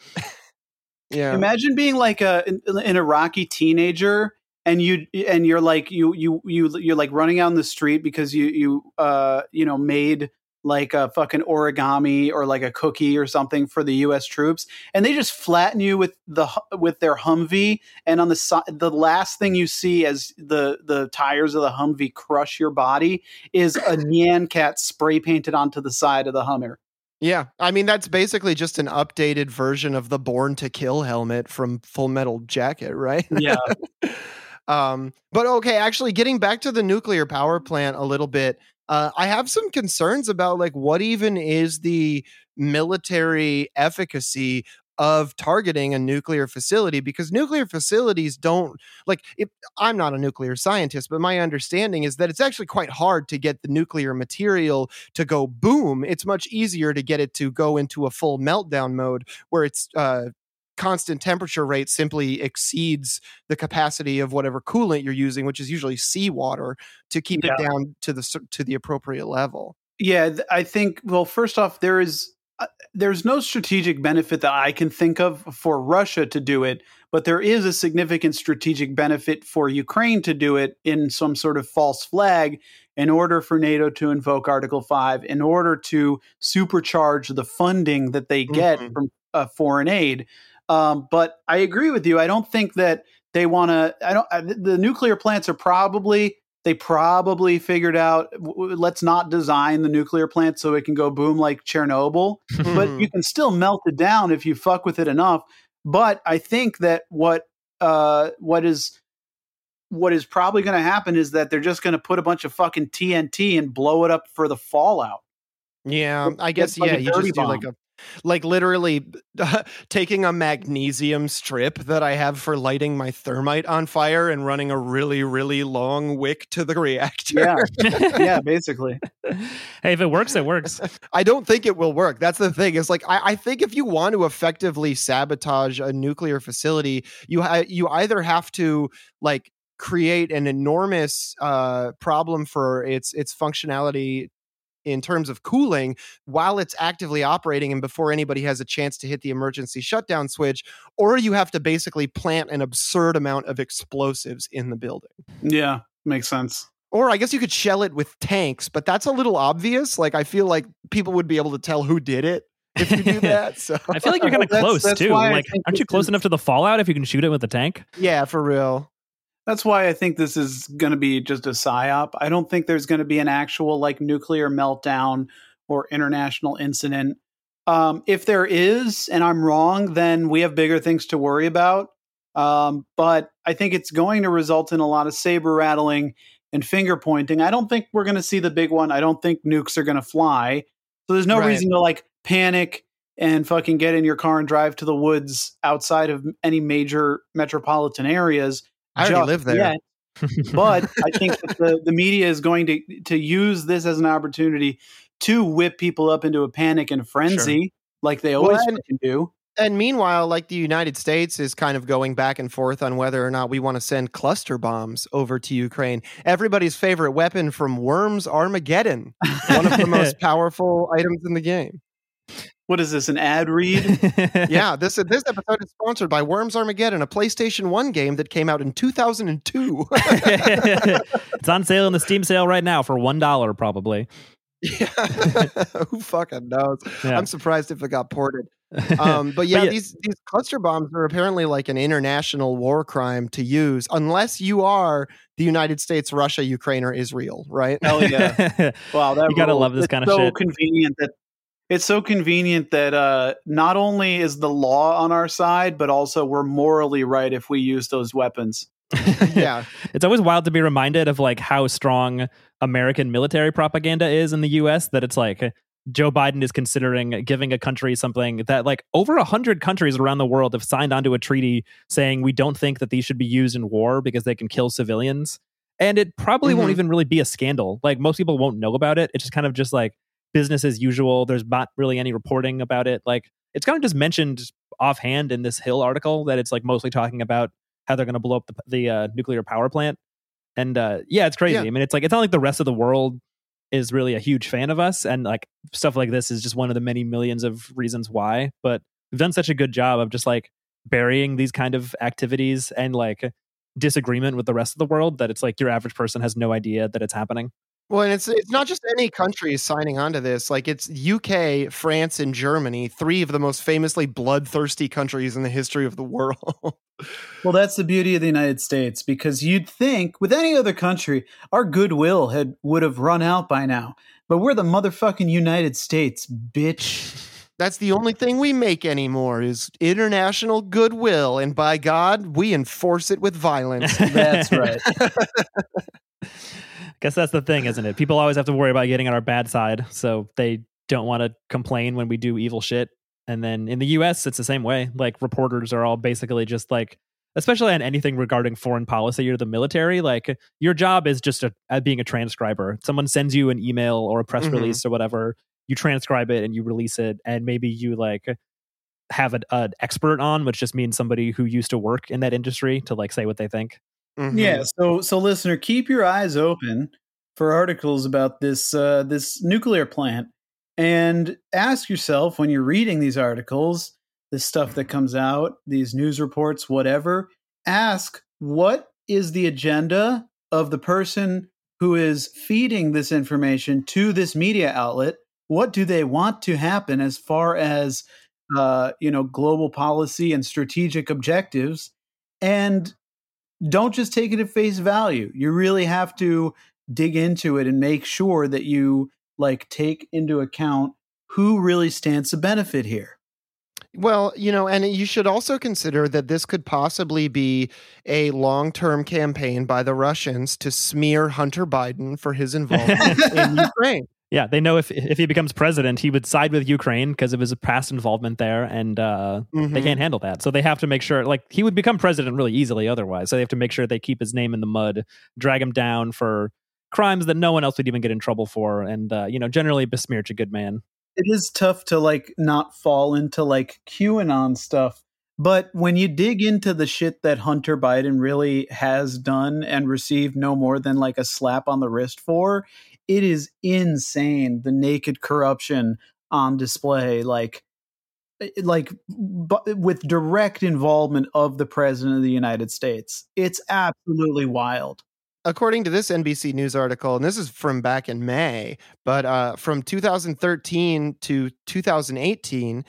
Yeah. Imagine being like a an, an Iraqi teenager and you and you're like you you you you're like running out in the street because you you uh you know made like a fucking origami or like a cookie or something for the U.S. troops, and they just flatten you with the with their Humvee, and on the side, the last thing you see as the the tires of the Humvee crush your body is a Nyan cat spray painted onto the side of the Hummer. Yeah, I mean that's basically just an updated version of the Born to Kill helmet from Full Metal Jacket, right? Yeah, um, but okay, actually, getting back to the nuclear power plant a little bit, uh, I have some concerns about like what even is the military efficacy of targeting a nuclear facility because nuclear facilities don't like if I'm not a nuclear scientist but my understanding is that it's actually quite hard to get the nuclear material to go boom. It's much easier to get it to go into a full meltdown mode where it's uh constant temperature rate simply exceeds the capacity of whatever coolant you're using which is usually seawater to keep Yeah. it down to the to the appropriate level Yeah, I think. Well, first off, there is uh, there's no strategic benefit that I can think of for Russia to do it, but there is a significant strategic benefit for Ukraine to do it in some sort of false flag in order for NATO to invoke Article 5 in order to supercharge the funding that they get Mhm. from uh, foreign aid. Um, but I agree with you. I don't think that they want to I don't I, the nuclear plants are probably they probably figured out w- let's not design the nuclear plant so it can go boom like Chernobyl, but Mhm. you can still melt it down if you fuck with it enough. But I think that what uh, what is what is probably going to happen is that they're just going to put a bunch of fucking TNT and blow it up for the fallout. Yeah, I guess like yeah, you just do like a like literally taking a magnesium strip that I have for lighting my thermite on fire and running a really really long wick to the reactor. Yeah, yeah, basically. hey, if it works, it works. I don't think it will work. That's the thing. It's like I, I think if you want to effectively sabotage a nuclear facility, you ha- you either have to like create an enormous uh, problem for its its functionality in terms of cooling while it's actively operating and before anybody has a chance to hit the emergency shutdown switch or you have to basically plant an absurd amount of explosives in the building Yeah, makes sense. or I guess you could shell it with tanks, but that's a little obvious. Like I feel like people would be able to tell who did it if you do that. So I feel like you're kind of That's- close that's too. Like, aren't you close enough to the fallout if you can shoot it with a tank? yeah, for real. That's why I think this is going to be just a psyop. I don't think there's going to be an actual like nuclear meltdown or international incident. Um, if there is, and I'm wrong, then we have bigger things to worry about. Um, but I think it's going to result in a lot of saber rattling and finger pointing. I don't think we're going to see the big one. I don't think nukes are going to fly. So there's no Right. reason to like panic and fucking get in your car and drive to the woods outside of any major metropolitan areas. I already just live there. yet. but I think that the, the media is going to to use this as an opportunity to whip people up into a panic and frenzy, sure. like they always well, and, do. And meanwhile, like the United States is kind of going back and forth on whether or not we want to send cluster bombs over to Ukraine. Everybody's favorite weapon from Worms Armageddon, one of the most powerful items in the game. What is this? An ad read? yeah, this this episode is sponsored by Worms Armageddon, a PlayStation One game that came out in 2002. it's on sale in the Steam sale right now for one dollar, probably. Yeah, who fucking knows? Yeah. I'm surprised if it got ported. Um, but yeah, but yeah, these these cluster bombs are apparently like an international war crime to use, unless you are the United States, Russia, Ukraine, or Israel, right? Hell yeah! wow, that you gotta love this kind of so shit. convenient that it's so convenient that uh, not only is the law on our side, but also we're morally right if we use those weapons. yeah. It's always wild to be reminded of like how strong American military propaganda is in the US that it's like Joe Biden is considering giving a country something that like over a hundred countries around the world have signed onto a treaty saying we don't think that these should be used in war because they can kill civilians. And it probably mm-hmm. won't even really be a scandal. Like most people won't know about it. It's just kind of just like business as usual. There's not really any reporting about it. Like it's kind of just mentioned offhand in this Hill article that it's like mostly talking about how they're going to blow up the, the uh, nuclear power plant. And uh, yeah, it's crazy. Yeah. I mean, it's like it's not like the rest of the world is really a huge fan of us, and like stuff like this is just one of the many millions of reasons why. But we've done such a good job of just like burying these kind of activities and like disagreement with the rest of the world that it's like your average person has no idea that it's happening. Well, and it's it's not just any countries signing on to this. Like it's UK, France, and Germany, three of the most famously bloodthirsty countries in the history of the world. well, that's the beauty of the United States because you'd think with any other country, our goodwill had would have run out by now. But we're the motherfucking United States, bitch. That's the only thing we make anymore is international goodwill, and by God, we enforce it with violence. That's right. guess that's the thing, isn't it? People always have to worry about getting on our bad side, so they don't want to complain when we do evil shit. And then in the US, it's the same way. Like reporters are all basically just like, especially on anything regarding foreign policy or the military, like your job is just a, being a transcriber. Someone sends you an email or a press mm-hmm. release or whatever, you transcribe it and you release it, and maybe you like have an expert on, which just means somebody who used to work in that industry to like say what they think. Mm-hmm. Yeah. So, so listener, keep your eyes open for articles about this uh, this nuclear plant, and ask yourself when you're reading these articles, this stuff that comes out, these news reports, whatever. Ask what is the agenda of the person who is feeding this information to this media outlet. What do they want to happen as far as uh, you know global policy and strategic objectives? And don't just take it at face value. You really have to dig into it and make sure that you like take into account who really stands to benefit here. Well, you know, and you should also consider that this could possibly be a long term campaign by the Russians to smear Hunter Biden for his involvement in Ukraine. Yeah, they know if if he becomes president, he would side with Ukraine because of his past involvement there, and uh, mm-hmm. they can't handle that. So they have to make sure, like, he would become president really easily otherwise. So they have to make sure they keep his name in the mud, drag him down for crimes that no one else would even get in trouble for, and uh, you know, generally besmirch a good man. It is tough to like not fall into like QAnon stuff, but when you dig into the shit that Hunter Biden really has done and received no more than like a slap on the wrist for, it is insane the naked corruption on display like eh, like with direct involvement of the president of the United States. It's absolutely wild. According to this NBC News article, and this is from back in May, but uh, from 2013 to 2018,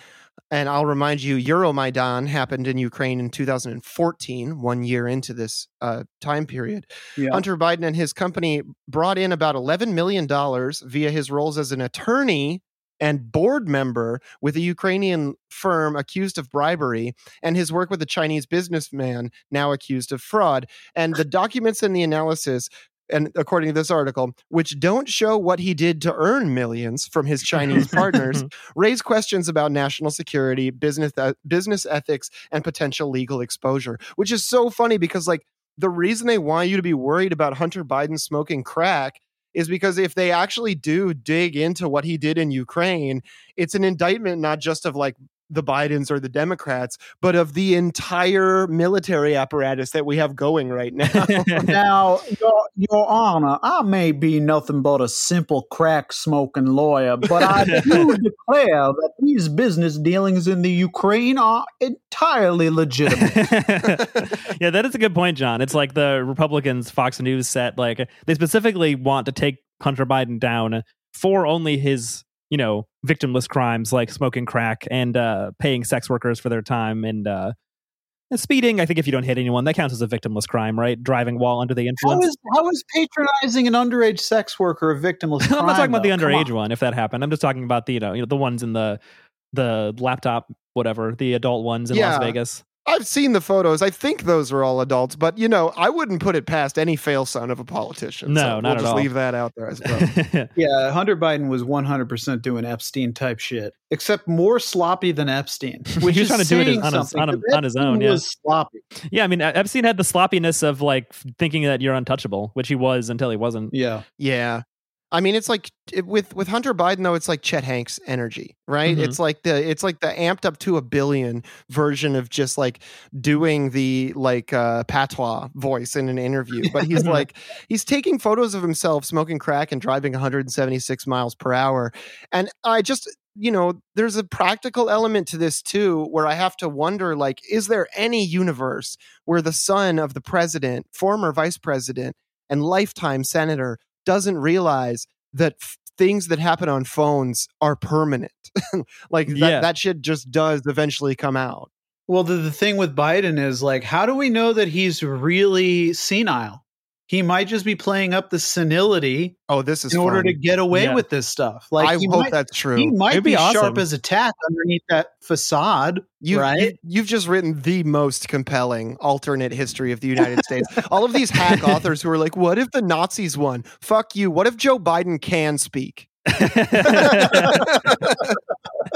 and I'll remind you, Euromaidan happened in Ukraine in 2014, one year into this uh, time period. Yeah. Hunter Biden and his company brought in about $11 million via his roles as an attorney and board member with a Ukrainian firm accused of bribery and his work with a Chinese businessman now accused of fraud. And the documents and the analysis and according to this article, which don't show what he did to earn millions from his Chinese partners, raise questions about national security, business uh, business ethics, and potential legal exposure. Which is so funny because, like, the reason they want you to be worried about Hunter Biden smoking crack is because if they actually do dig into what he did in Ukraine, it's an indictment not just of like the Bidens or the Democrats, but of the entire military apparatus that we have going right now. now, your, your Honor, I may be nothing but a simple crack smoking lawyer, but I do declare that these business dealings in the Ukraine are entirely legitimate. yeah, that is a good point, John. It's like the Republicans, Fox News set, like they specifically want to take Hunter Biden down for only his you know victimless crimes like smoking crack and uh, paying sex workers for their time and uh, speeding. I think if you don't hit anyone, that counts as a victimless crime, right? Driving while under the influence. How is how is patronizing an underage sex worker a victimless crime? I'm not talking about though? the underage on. one. If that happened, I'm just talking about the you know you know the ones in the the laptop whatever the adult ones in Las Vegas. I've seen the photos. I think those are all adults, but you know, I wouldn't put it past any fail son of a politician. No, so not we'll at just all. leave that out there, I suppose. Yeah, Hunter Biden was 100% doing Epstein type shit, except more sloppy than Epstein. Which He was is trying to do it saying on his- something, on him- on his own, yeah. Was sloppy. yeah, I mean Epstein had the sloppiness of like thinking that you're untouchable, which he was until he wasn't. Yeah. yeah. I mean, it's like it, with with Hunter Biden though. It's like Chet Hanks energy, right? Mhm. It's like the it's like the amped up to a billion version of just like doing the like uh, patois voice in an interview. But he's like he's taking photos of himself smoking crack and driving 176 miles per hour, and I just you know there's a practical element to this too where i have to wonder like is there any universe where the son of the president former vice president and lifetime senator doesn't realize that f- things that happen on phones are permanent like that, Yeah. that shit just does eventually come out Well, the, the thing with Biden is like, how do we know that he's really senile? He might just be playing up the senility oh this is in order to get away Yeah. with this stuff. Like, i hope might, that's true he might It'd be, be awesome. sharp as a tack underneath that facade. You, right? you, have just written the most compelling alternate history of the United States. All of these hack authors who are like, what if the Nazis won? Fuck you. What if Joe Biden can speak?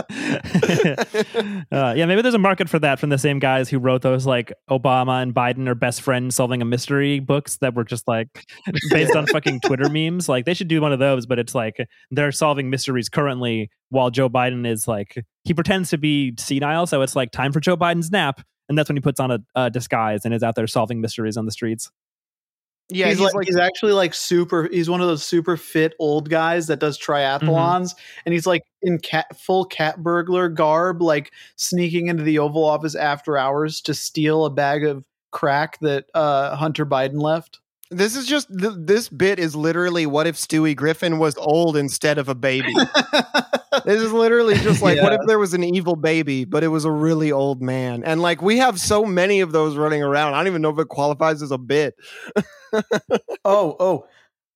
uh, yeah, maybe there's a market for that from the same guys who wrote those like Obama and Biden are best friends solving a mystery books that were just like based on fucking Twitter memes. Like they should do one of those, but it's like they're solving mysteries currently while Joe Biden is like he pretends to be senile, so it's like time for Joe Biden's nap, and that's when he puts on a, a disguise and is out there solving mysteries on the streets. Yeah, he's, like, he's actually like super. He's one of those super fit old guys that does triathlons, and he's like in cat full cat burglar garb, like sneaking into the Oval Office after hours to steal a bag of crack that uh, Hunter Biden left. This is just th- this bit is literally what if Stewie Griffin was old instead of a baby. this is literally just like what if there was an evil baby, but it was a really old man. And like we have so many of those running around. I don't even know if it qualifies as a bit. oh, oh,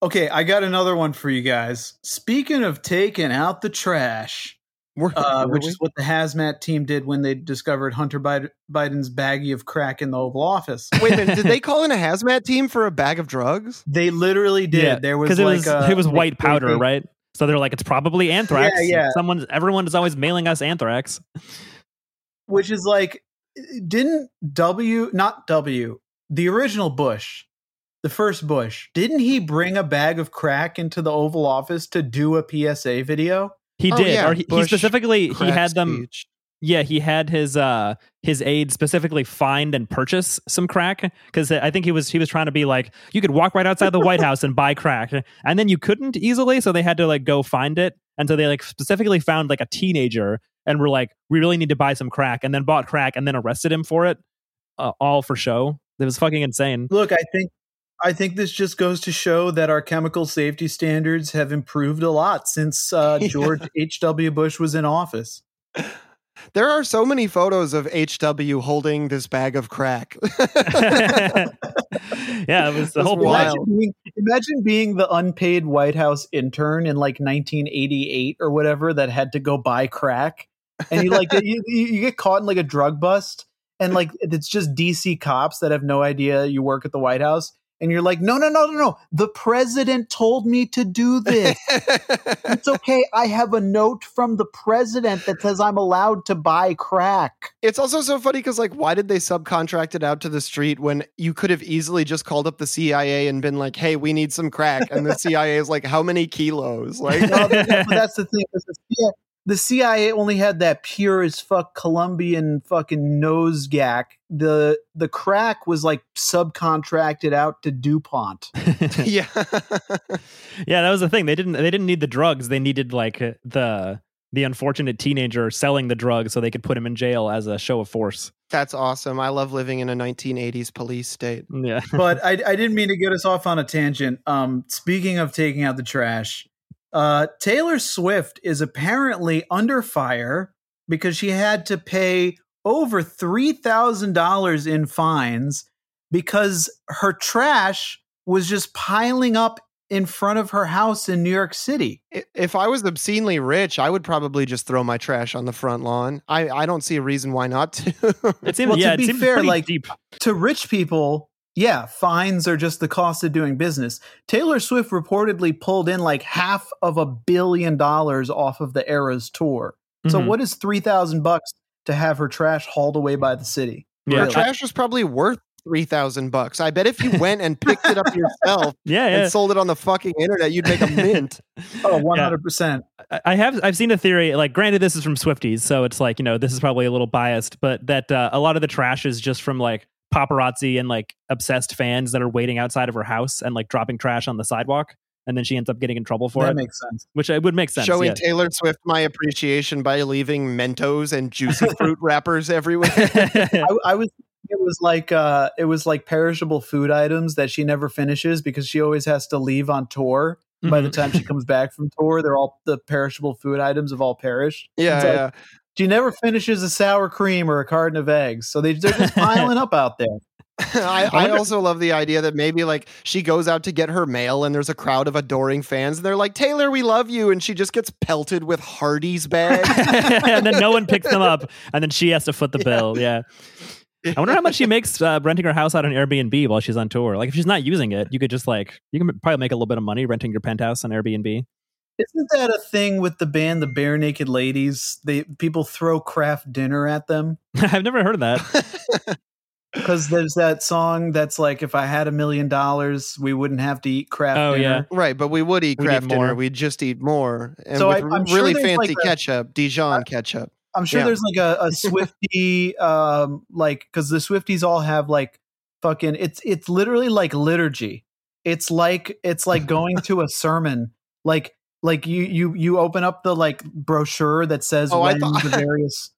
okay. I got another one for you guys. Speaking of taking out the trash, Were- uh, were which we? is what the hazmat team did when they discovered Hunter Biden's baggie of crack in the Oval Office. Wait a minute, did they call in a hazmat team for a bag of drugs? They literally did. there was because it like was a, it was white they- powder, they- right? So they're like, it's probably anthrax. Yeah, yeah. Someone, everyone is always mailing us anthrax. which is like didn't W not W the original Bush, the first Bush, didn't he bring a bag of crack into the Oval Office to do a PSA video? He Oh, did, yeah, or he, he specifically he had them. speech. Yeah, he had his uh his aide specifically find and purchase some crack because I think he was he was trying to be like you could walk right outside the White House and buy crack, and then you couldn't easily, so they had to like go find it, and so they like specifically found like a teenager and were like, we really need to buy some crack, and then bought crack and then arrested him for it, uh, all for show. It was fucking insane. Look, I think I think this just goes to show that our chemical safety standards have improved a lot since uh, George H.W. Bush was in office. There are so many photos of HW holding this bag of crack. yeah, it was the That's whole wild. Imagine being, imagine being the unpaid White House intern in like 1988 or whatever that had to go buy crack, and you like you, you you get caught in like a drug bust, and like it's just DC cops that have no idea you work at the White House, and you're like, no, no, no, no, no. The president told me to do this. it's okay. I have a note from the president that says I'm allowed to buy crack. It's also so funny because, like, why did they subcontract it out to the street when you could have easily just called up the CIA and been like, "Hey, we need some crack," and the CIA is like, "How many kilos?" Like, No, but that- but that's the thing. The CIA, the CIA only had that pure as fuck Colombian fucking nose gack. The the crack was like subcontracted out to DuPont. yeah, yeah, that was the thing. They didn't they didn't need the drugs. They needed like uh, the the unfortunate teenager selling the drugs so they could put him in jail as a show of force. that's awesome. I love living in a 1980s police state. Yeah. but I, I didn't mean to get us off on a tangent. Um, speaking of taking out the trash, uh, Taylor Swift is apparently under fire because she had to pay over three thousand dollars in fines because her trash was just piling up in front of her house in New York City. If I was obscenely rich, I would probably just throw my trash on the front lawn. I, I don't see a reason why not to. It seemed Well, to yeah, be it fair, like- deep. to rich people, yeah, fines are just the cost of doing business. Taylor Swift reportedly pulled in like half of a billion dollars off of the Eras tour. So Mhm. what is three thousand bucks to have her trash hauled away by the city? Yeah, Your Really? trash was probably worth three thousand bucks. I bet if you went and picked it up yourself yeah, yeah. and sold it on the fucking internet, you'd make a mint. Oh, 100%. I- I have I've seen a theory. Like, granted, this is from Swifties, so it's like you know this is probably a little biased, but that uh, a lot of the trash is just from like paparazzi and like obsessed fans that are waiting outside of her house and like dropping trash on the sidewalk, and then she ends up getting in trouble for That it, That makes sense. which it would make sense. Showing yeah. Taylor Swift my appreciation by leaving Mentos and juicy fruit wrappers everywhere. I, I was it was like uh it was like perishable food items that she never finishes because she always has to leave on tour. By the Mhm. time she comes back from tour, they're all the perishable food items have all perished. yeah, It's like- yeah. She never finishes a sour cream or a carton of eggs, so they, they're just piling up out there. I, I also love the idea that maybe like she goes out to get her mail and there's a crowd of adoring fans and they're like, Taylor, we love you. And she just gets pelted with Hardee's bags. and then no one picks them up, and then she has to foot the bill. Yeah. I wonder how much she makes uh, renting her house out on Airbnb while she's on tour. Like, if she's not using it, you could just like you can probably make a little bit of money renting your penthouse on Airbnb. Isn't that a thing with the band, the Barenaked Ladies? They people throw Kraft dinner at them I've never heard of that. because there's that song that's like, "If I had a million dollars, we wouldn't have to eat Kraft Oh, dinner." right, but we would eat We'd Kraft dinner. more. We'd just eat more. And So with I- I'm sure really there's, fancy like, a- ketchup, Dijon ketchup. I'm sure Yeah. there's like a, a Swifty, um, like because the Swifties all have like fucking. It's it's literally like liturgy. It's like it's like going to a sermon. Like like you you you open up the like brochure that says Oh, when thought- the various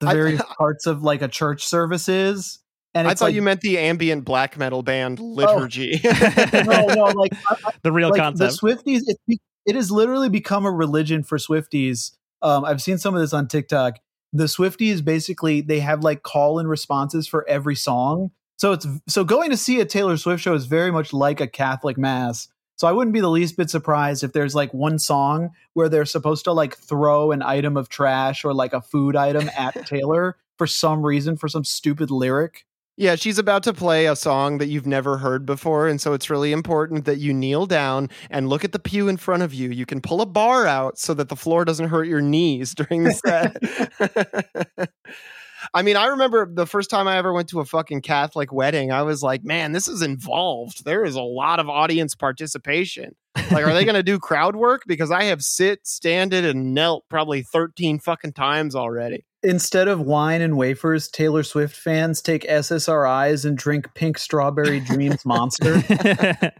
the I- various parts of like a church service is. And I thought like, you meant the ambient black metal band Liturgy. no, no, like I- I- the real like concept. the Swifties, it, it has literally become a religion for Swifties. Um, I've seen some of this on TikTok. The Swifties basically they have like call and responses for every song. So it's so going to see a Taylor Swift show is very much like a Catholic mass. So I wouldn't be the least bit surprised if there's like one song where they're supposed to like throw an item of trash or like a food item at Taylor for some reason for some stupid lyric. Yeah, she's about to play a song that you've never heard before. And so it's really important that you kneel down and look at the pew in front of you. You can pull a bar out so that the floor doesn't hurt your knees during the set. I mean, I remember the first time I ever went to a fucking Catholic wedding, I was like, man, this is involved. There is a lot of audience participation. Like, are they going to do crowd work? Because I have sit, standed, and knelt probably 13 fucking times already. Instead of wine and wafers, Taylor Swift fans take SSRIs and drink pink strawberry dreams monster.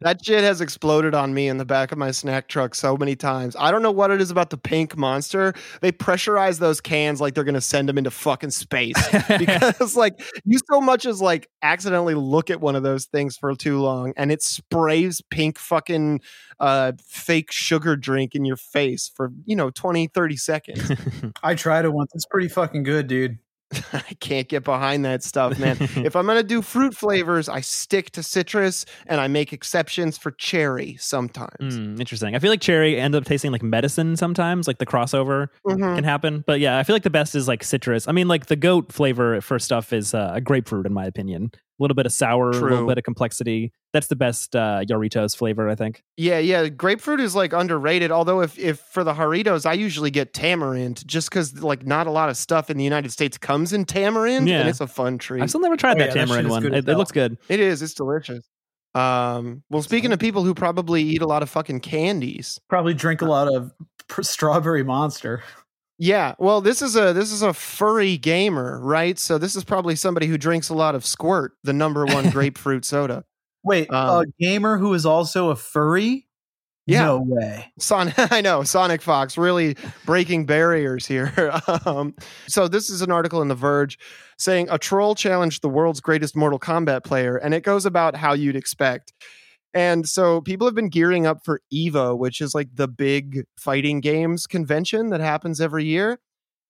That shit has exploded on me in the back of my snack truck so many times. I don't know what it is about the pink monster. They pressurize those cans like they're going to send them into fucking space. because like you so much as like accidentally look at one of those things for too long and it sprays pink fucking uh fake sugar drink in your face for you know 20 30 seconds I tried it once. It's pretty fucking good, dude. i can't get behind that stuff man if i'm gonna do fruit flavors i stick to citrus and i make exceptions for cherry sometimes Hmm, interesting. I feel like cherry ends up tasting like medicine sometimes, like the crossover Mhm. can happen. But yeah, I feel like the best is like citrus. I mean, like the goat flavor for stuff is uh, a grapefruit, in my opinion. Little bit of sour, a little bit of complexity. That's the best uh, Doritos flavor, I think. Yeah, yeah. Grapefruit is like underrated. Although if if for the Jarritos, I usually get tamarind just because like not a lot of stuff in the United States comes in tamarind, Yeah. and it's a fun treat. I've still never tried Oh, that yeah, tamarind is one. It, it looks good. It is. It's delicious. Um, well, speaking of people who probably eat a lot of fucking candies, Probably drink a lot of pr- strawberry monster. Yeah. Well, this is a this is a furry gamer, right? So this is probably somebody who drinks a lot of Squirt, the number one grapefruit soda. Wait, Um, a gamer who is also a furry? Yeah. No way. Son, I know Sonic Fox really breaking barriers here. um, so this is an article in The Verge saying a troll challenged the world's greatest Mortal Kombat player, and it goes about how you'd expect. And so people have been gearing up for Evo, which is like the big fighting games convention that happens every year.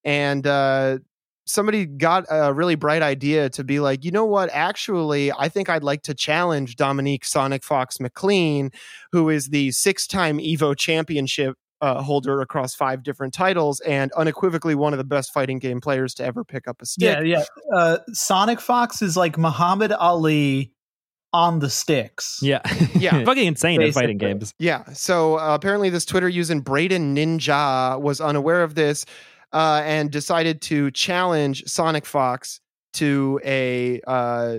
And uh, somebody got a really bright idea to be like, you know what? Actually, I think I'd like to challenge Dominique Sonic Fox McLean, who is the six time Evo championship uh, holder across five different titles and unequivocally one of the best fighting game players to ever pick up a stick. Yeah, yeah. Uh, Sonic Fox is like Muhammad Ali on the sticks. Yeah. Yeah. Fucking insane at fighting games. Yeah. So uh, apparently, this Twitter user, Braden Ninja was unaware of this uh, and decided to challenge Sonic Fox to a uh,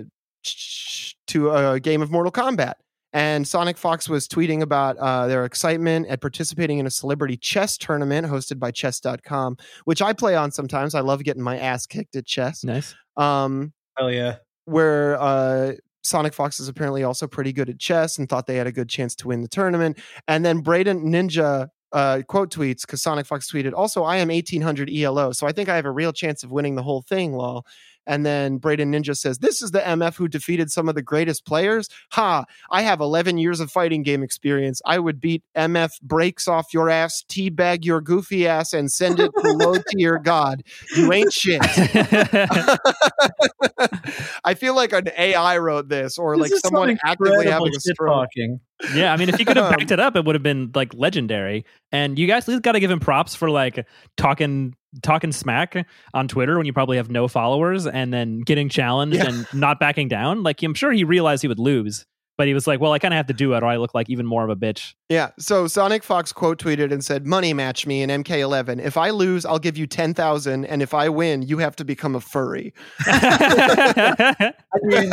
to a game of Mortal Kombat. And Sonic Fox was tweeting about uh, their excitement at participating in a celebrity chess tournament hosted by Chess.com, which I play on sometimes. I love getting my ass kicked at chess. Nice. Um, Hell yeah. where uh, Sonic Fox is apparently also pretty good at chess and thought they had a good chance to win the tournament. And then Braden Ninja uh, quote tweets because Sonic Fox tweeted, also, I am 1800 ELO, so I think I have a real chance of winning the whole thing, lol. And then Braden Ninja says, This is the MF who defeated some of the greatest players. Ha, I have 11 years of fighting game experience. I would beat MF breaks off your ass, teabag your goofy ass, and send it to low tier God. You ain't shit. I feel like an AI wrote this, or This like someone actively having a stroke. talking. Yeah, I mean, if he could have Um, backed it up, it would have been like legendary. And you guys at least got to give him props for like talking talking smack on Twitter when you probably have no followers, and then getting challenged Yeah. and not backing down. Like I'm sure he realized he would lose, but he was like, "Well, I kind of have to do it, or I look like even more of a bitch." Yeah. So Sonic Fox quote tweeted and said, "Money match me in MK11. If I lose, I'll give you ten thousand, and if I win, you have to become a furry." I mean,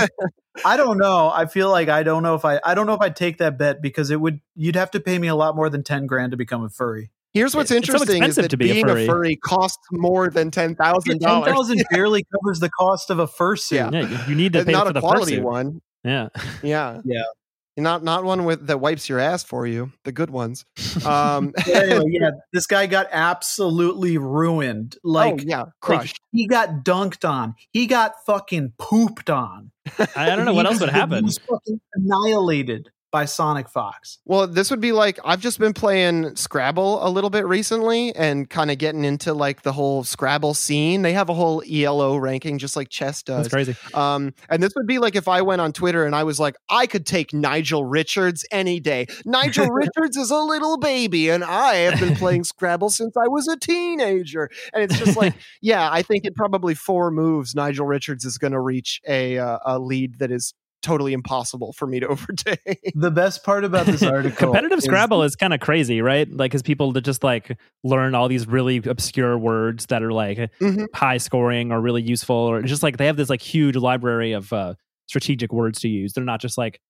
I don't know. I feel like I don't know if I I don't know if I'd take that bet because it would you'd have to pay me a lot more than 10 grand to become a furry. Here's what's It's so interesting is that to be being a furry. furry. costs more than ten thousand dollars. 10,000 barely covers the cost of a fursuit. Yeah. yeah, you- you need to pay Not for a the quality fursuit. one. Yeah, Yeah. Yeah. Not not one with that wipes your ass for you. The good ones. Um, anyway, yeah, this guy got absolutely ruined. Like, oh yeah, like, crushed. he got dunked on. He got fucking pooped on. I, don't know what else would happen. Fucking annihilated by Sonic Fox. Well, this would be like I've just been playing Scrabble a little bit recently and kind of getting into like the whole Scrabble scene. They have a whole ELO ranking just like chess does. That's crazy. Um, and this would be like if I went on Twitter and I was like, I could take Nigel Richards any day. Nigel Richards is a little baby, and I have been playing Scrabble since I was a teenager. And it's just like, yeah, I think in probably four moves, Nigel Richards is going to reach a uh, a lead that is totally impossible for me to overtake. The best part about this article Competitive is- Scrabble is kind of crazy, right? Like, because people that just like learn all these really obscure words that are like Mhm. high scoring or really useful, or just like they have this like huge library of uh, strategic words to use. They're not just like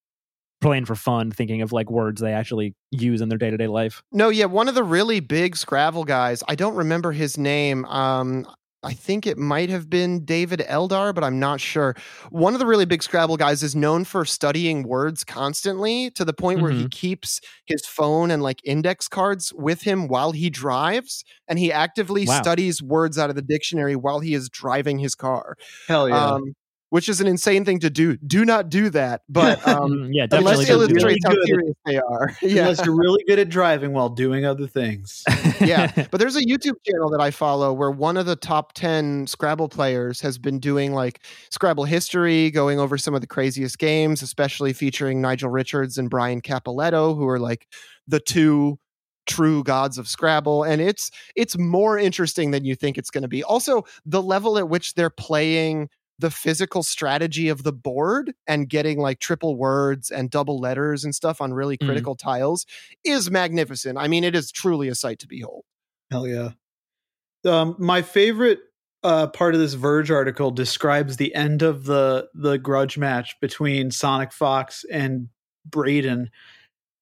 playing for fun, thinking of like words they actually use in their day to day life. No, yeah, one of the really big Scrabble guys. I don't remember his name. Um, I think it might have been David Eldar, but I'm not sure. One of the really big Scrabble guys is known for studying words constantly to the point where he keeps his phone and like index cards with him while he drives, and he actively Wow. studies words out of the dictionary while he is driving his car. Hell yeah. Um, which is an insane thing to do. Do not do that, but um, Mm, yeah, unless definitely. it don't do that. illustrates how Really good. serious they are. yeah. Unless you're really good at driving while doing other things. yeah but there's a youtube channel that i follow where one of the top 10 scrabble players has been doing like scrabble history going over some of the craziest games especially featuring nigel richards and brian cappelletto who are like the two true gods of scrabble and it's it's more interesting than you think it's going to be also the level at which they're playing the physical strategy of the board and getting like triple words and double letters and stuff on really Mhm. critical tiles is magnificent. I mean, it is truly a sight to behold. Hell yeah. Um, my favorite uh, part of this Verge article describes the end of the the grudge match between Sonic Fox and Braden.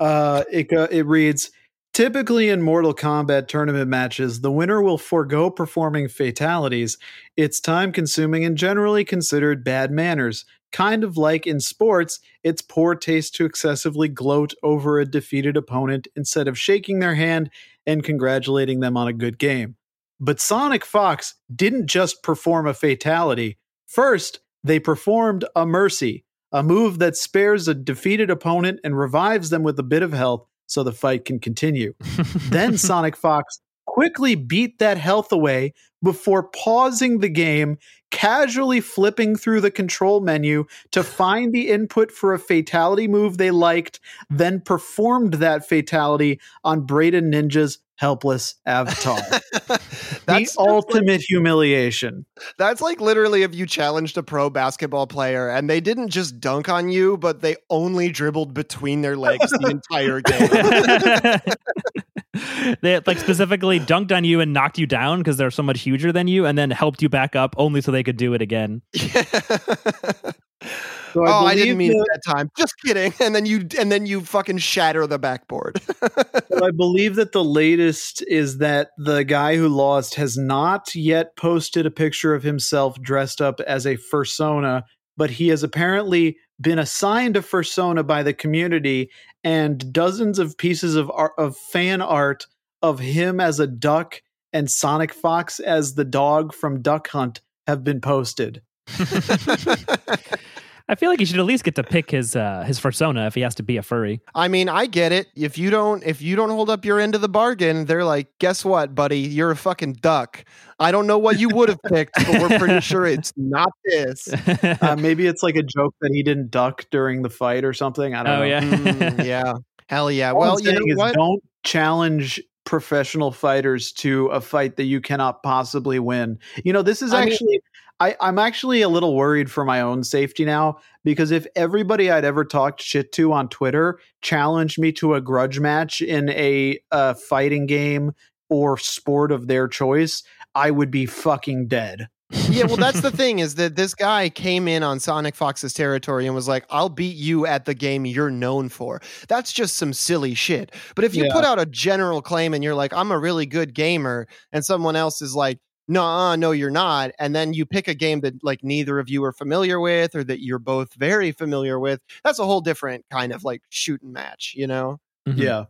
Uh, it go, it reads. Typically, in Mortal Kombat tournament matches, the winner will forego performing fatalities. It's time consuming and generally considered bad manners. Kind of like in sports, it's poor taste to excessively gloat over a defeated opponent instead of shaking their hand and congratulating them on a good game. But Sonic Fox didn't just perform a fatality. First, they performed a mercy, a move that spares a defeated opponent and revives them with a bit of health so the fight can continue. then Sonic Fox quickly beat that health away before pausing the game, casually flipping through the control menu to find the input for a fatality move they liked, then performed that fatality on Braden Ninja's helpless avatar. that's the just like- ultimate humiliation. That's like literally if you challenged a pro basketball player and they didn't just dunk on you, but they only dribbled between their legs the entire game. they like specifically dunked on you and knocked you down because they're so much huger than you, and then helped you back up only so they could do it again. So oh, I didn't mean that- that time. Just kidding. And then you and then you fucking shatter the backboard. So I believe that the latest is that the guy who lost has not yet posted a picture of himself dressed up as a fursona, but he has apparently been assigned a fursona by the community, and dozens of pieces of art, of fan art of him as a duck and Sonic Fox as the dog from Duck Hunt have been posted. I feel like he should at least get to pick his uh, his persona if he has to be a furry. I mean, I get it. If you don't if you don't hold up your end of the bargain, they're like, guess what, buddy? You're a fucking duck. I don't know what you would have picked, but we're pretty sure it's not this. Uh, maybe it's like a joke that he didn't duck during the fight or something. I don't oh know. yeah. Mm, yeah. Hell yeah. All well, you know is what? don't challenge professional fighters to a fight that you cannot possibly win. You know, this is I mean- actually I, I'm actually a little worried for my own safety now because if everybody I'd ever talked shit to on Twitter challenged me to a grudge match in a uh, fighting game or sport of their choice, I would be fucking dead. Yeah, well, that's the thing is that this guy came in on Sonic Fox's territory and was like, I'll beat you at the game you're known for. That's just some silly shit. But if you Yeah. put out a general claim and you're like, I'm a really good gamer, and someone else is like, no, no, you're not. And then you pick a game that like neither of you are familiar with or that you're both very familiar with. That's a whole different kind of like shooting match, you know? Mhm. Yeah.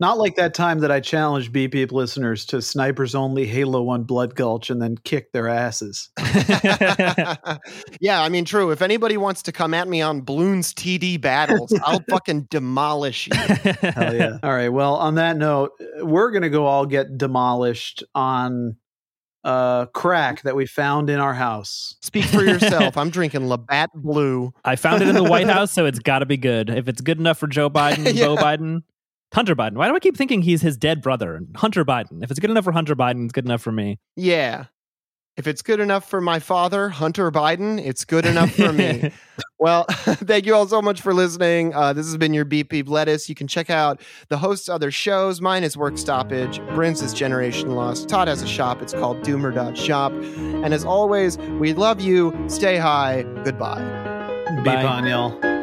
Not like that time that I challenged Beep Beep listeners to snipers only Halo 1 Blood Gulch and then kicked their asses. yeah, I mean, true. If anybody wants to come at me on Bloons TD battles, I'll fucking demolish you. Hell yeah. all right. Well, on that note, we're going to go all get demolished on uh, crack that we found in our house. Speak for yourself. I'm drinking Labatt Blue. I found it in the White House, so it's got to be good. If it's good enough for Joe Biden, Yeah. Joe Biden, Hunter Biden. Why do I keep thinking he's his dead brother, Hunter Biden? If it's good enough for Hunter Biden, it's good enough for me. Yeah. If it's good enough for my father, Hunter Biden, it's good enough for me. Well, thank you all so much for listening. Uh, this has been your Beep Beep Lettuce. You can check out the host's other shows. Mine is Work Stoppage. Brin's is Generation Lost. Todd has a shop. It's called Doomer.shop. And as always, we love you. Stay high. Goodbye. Beep Bye. on y'all.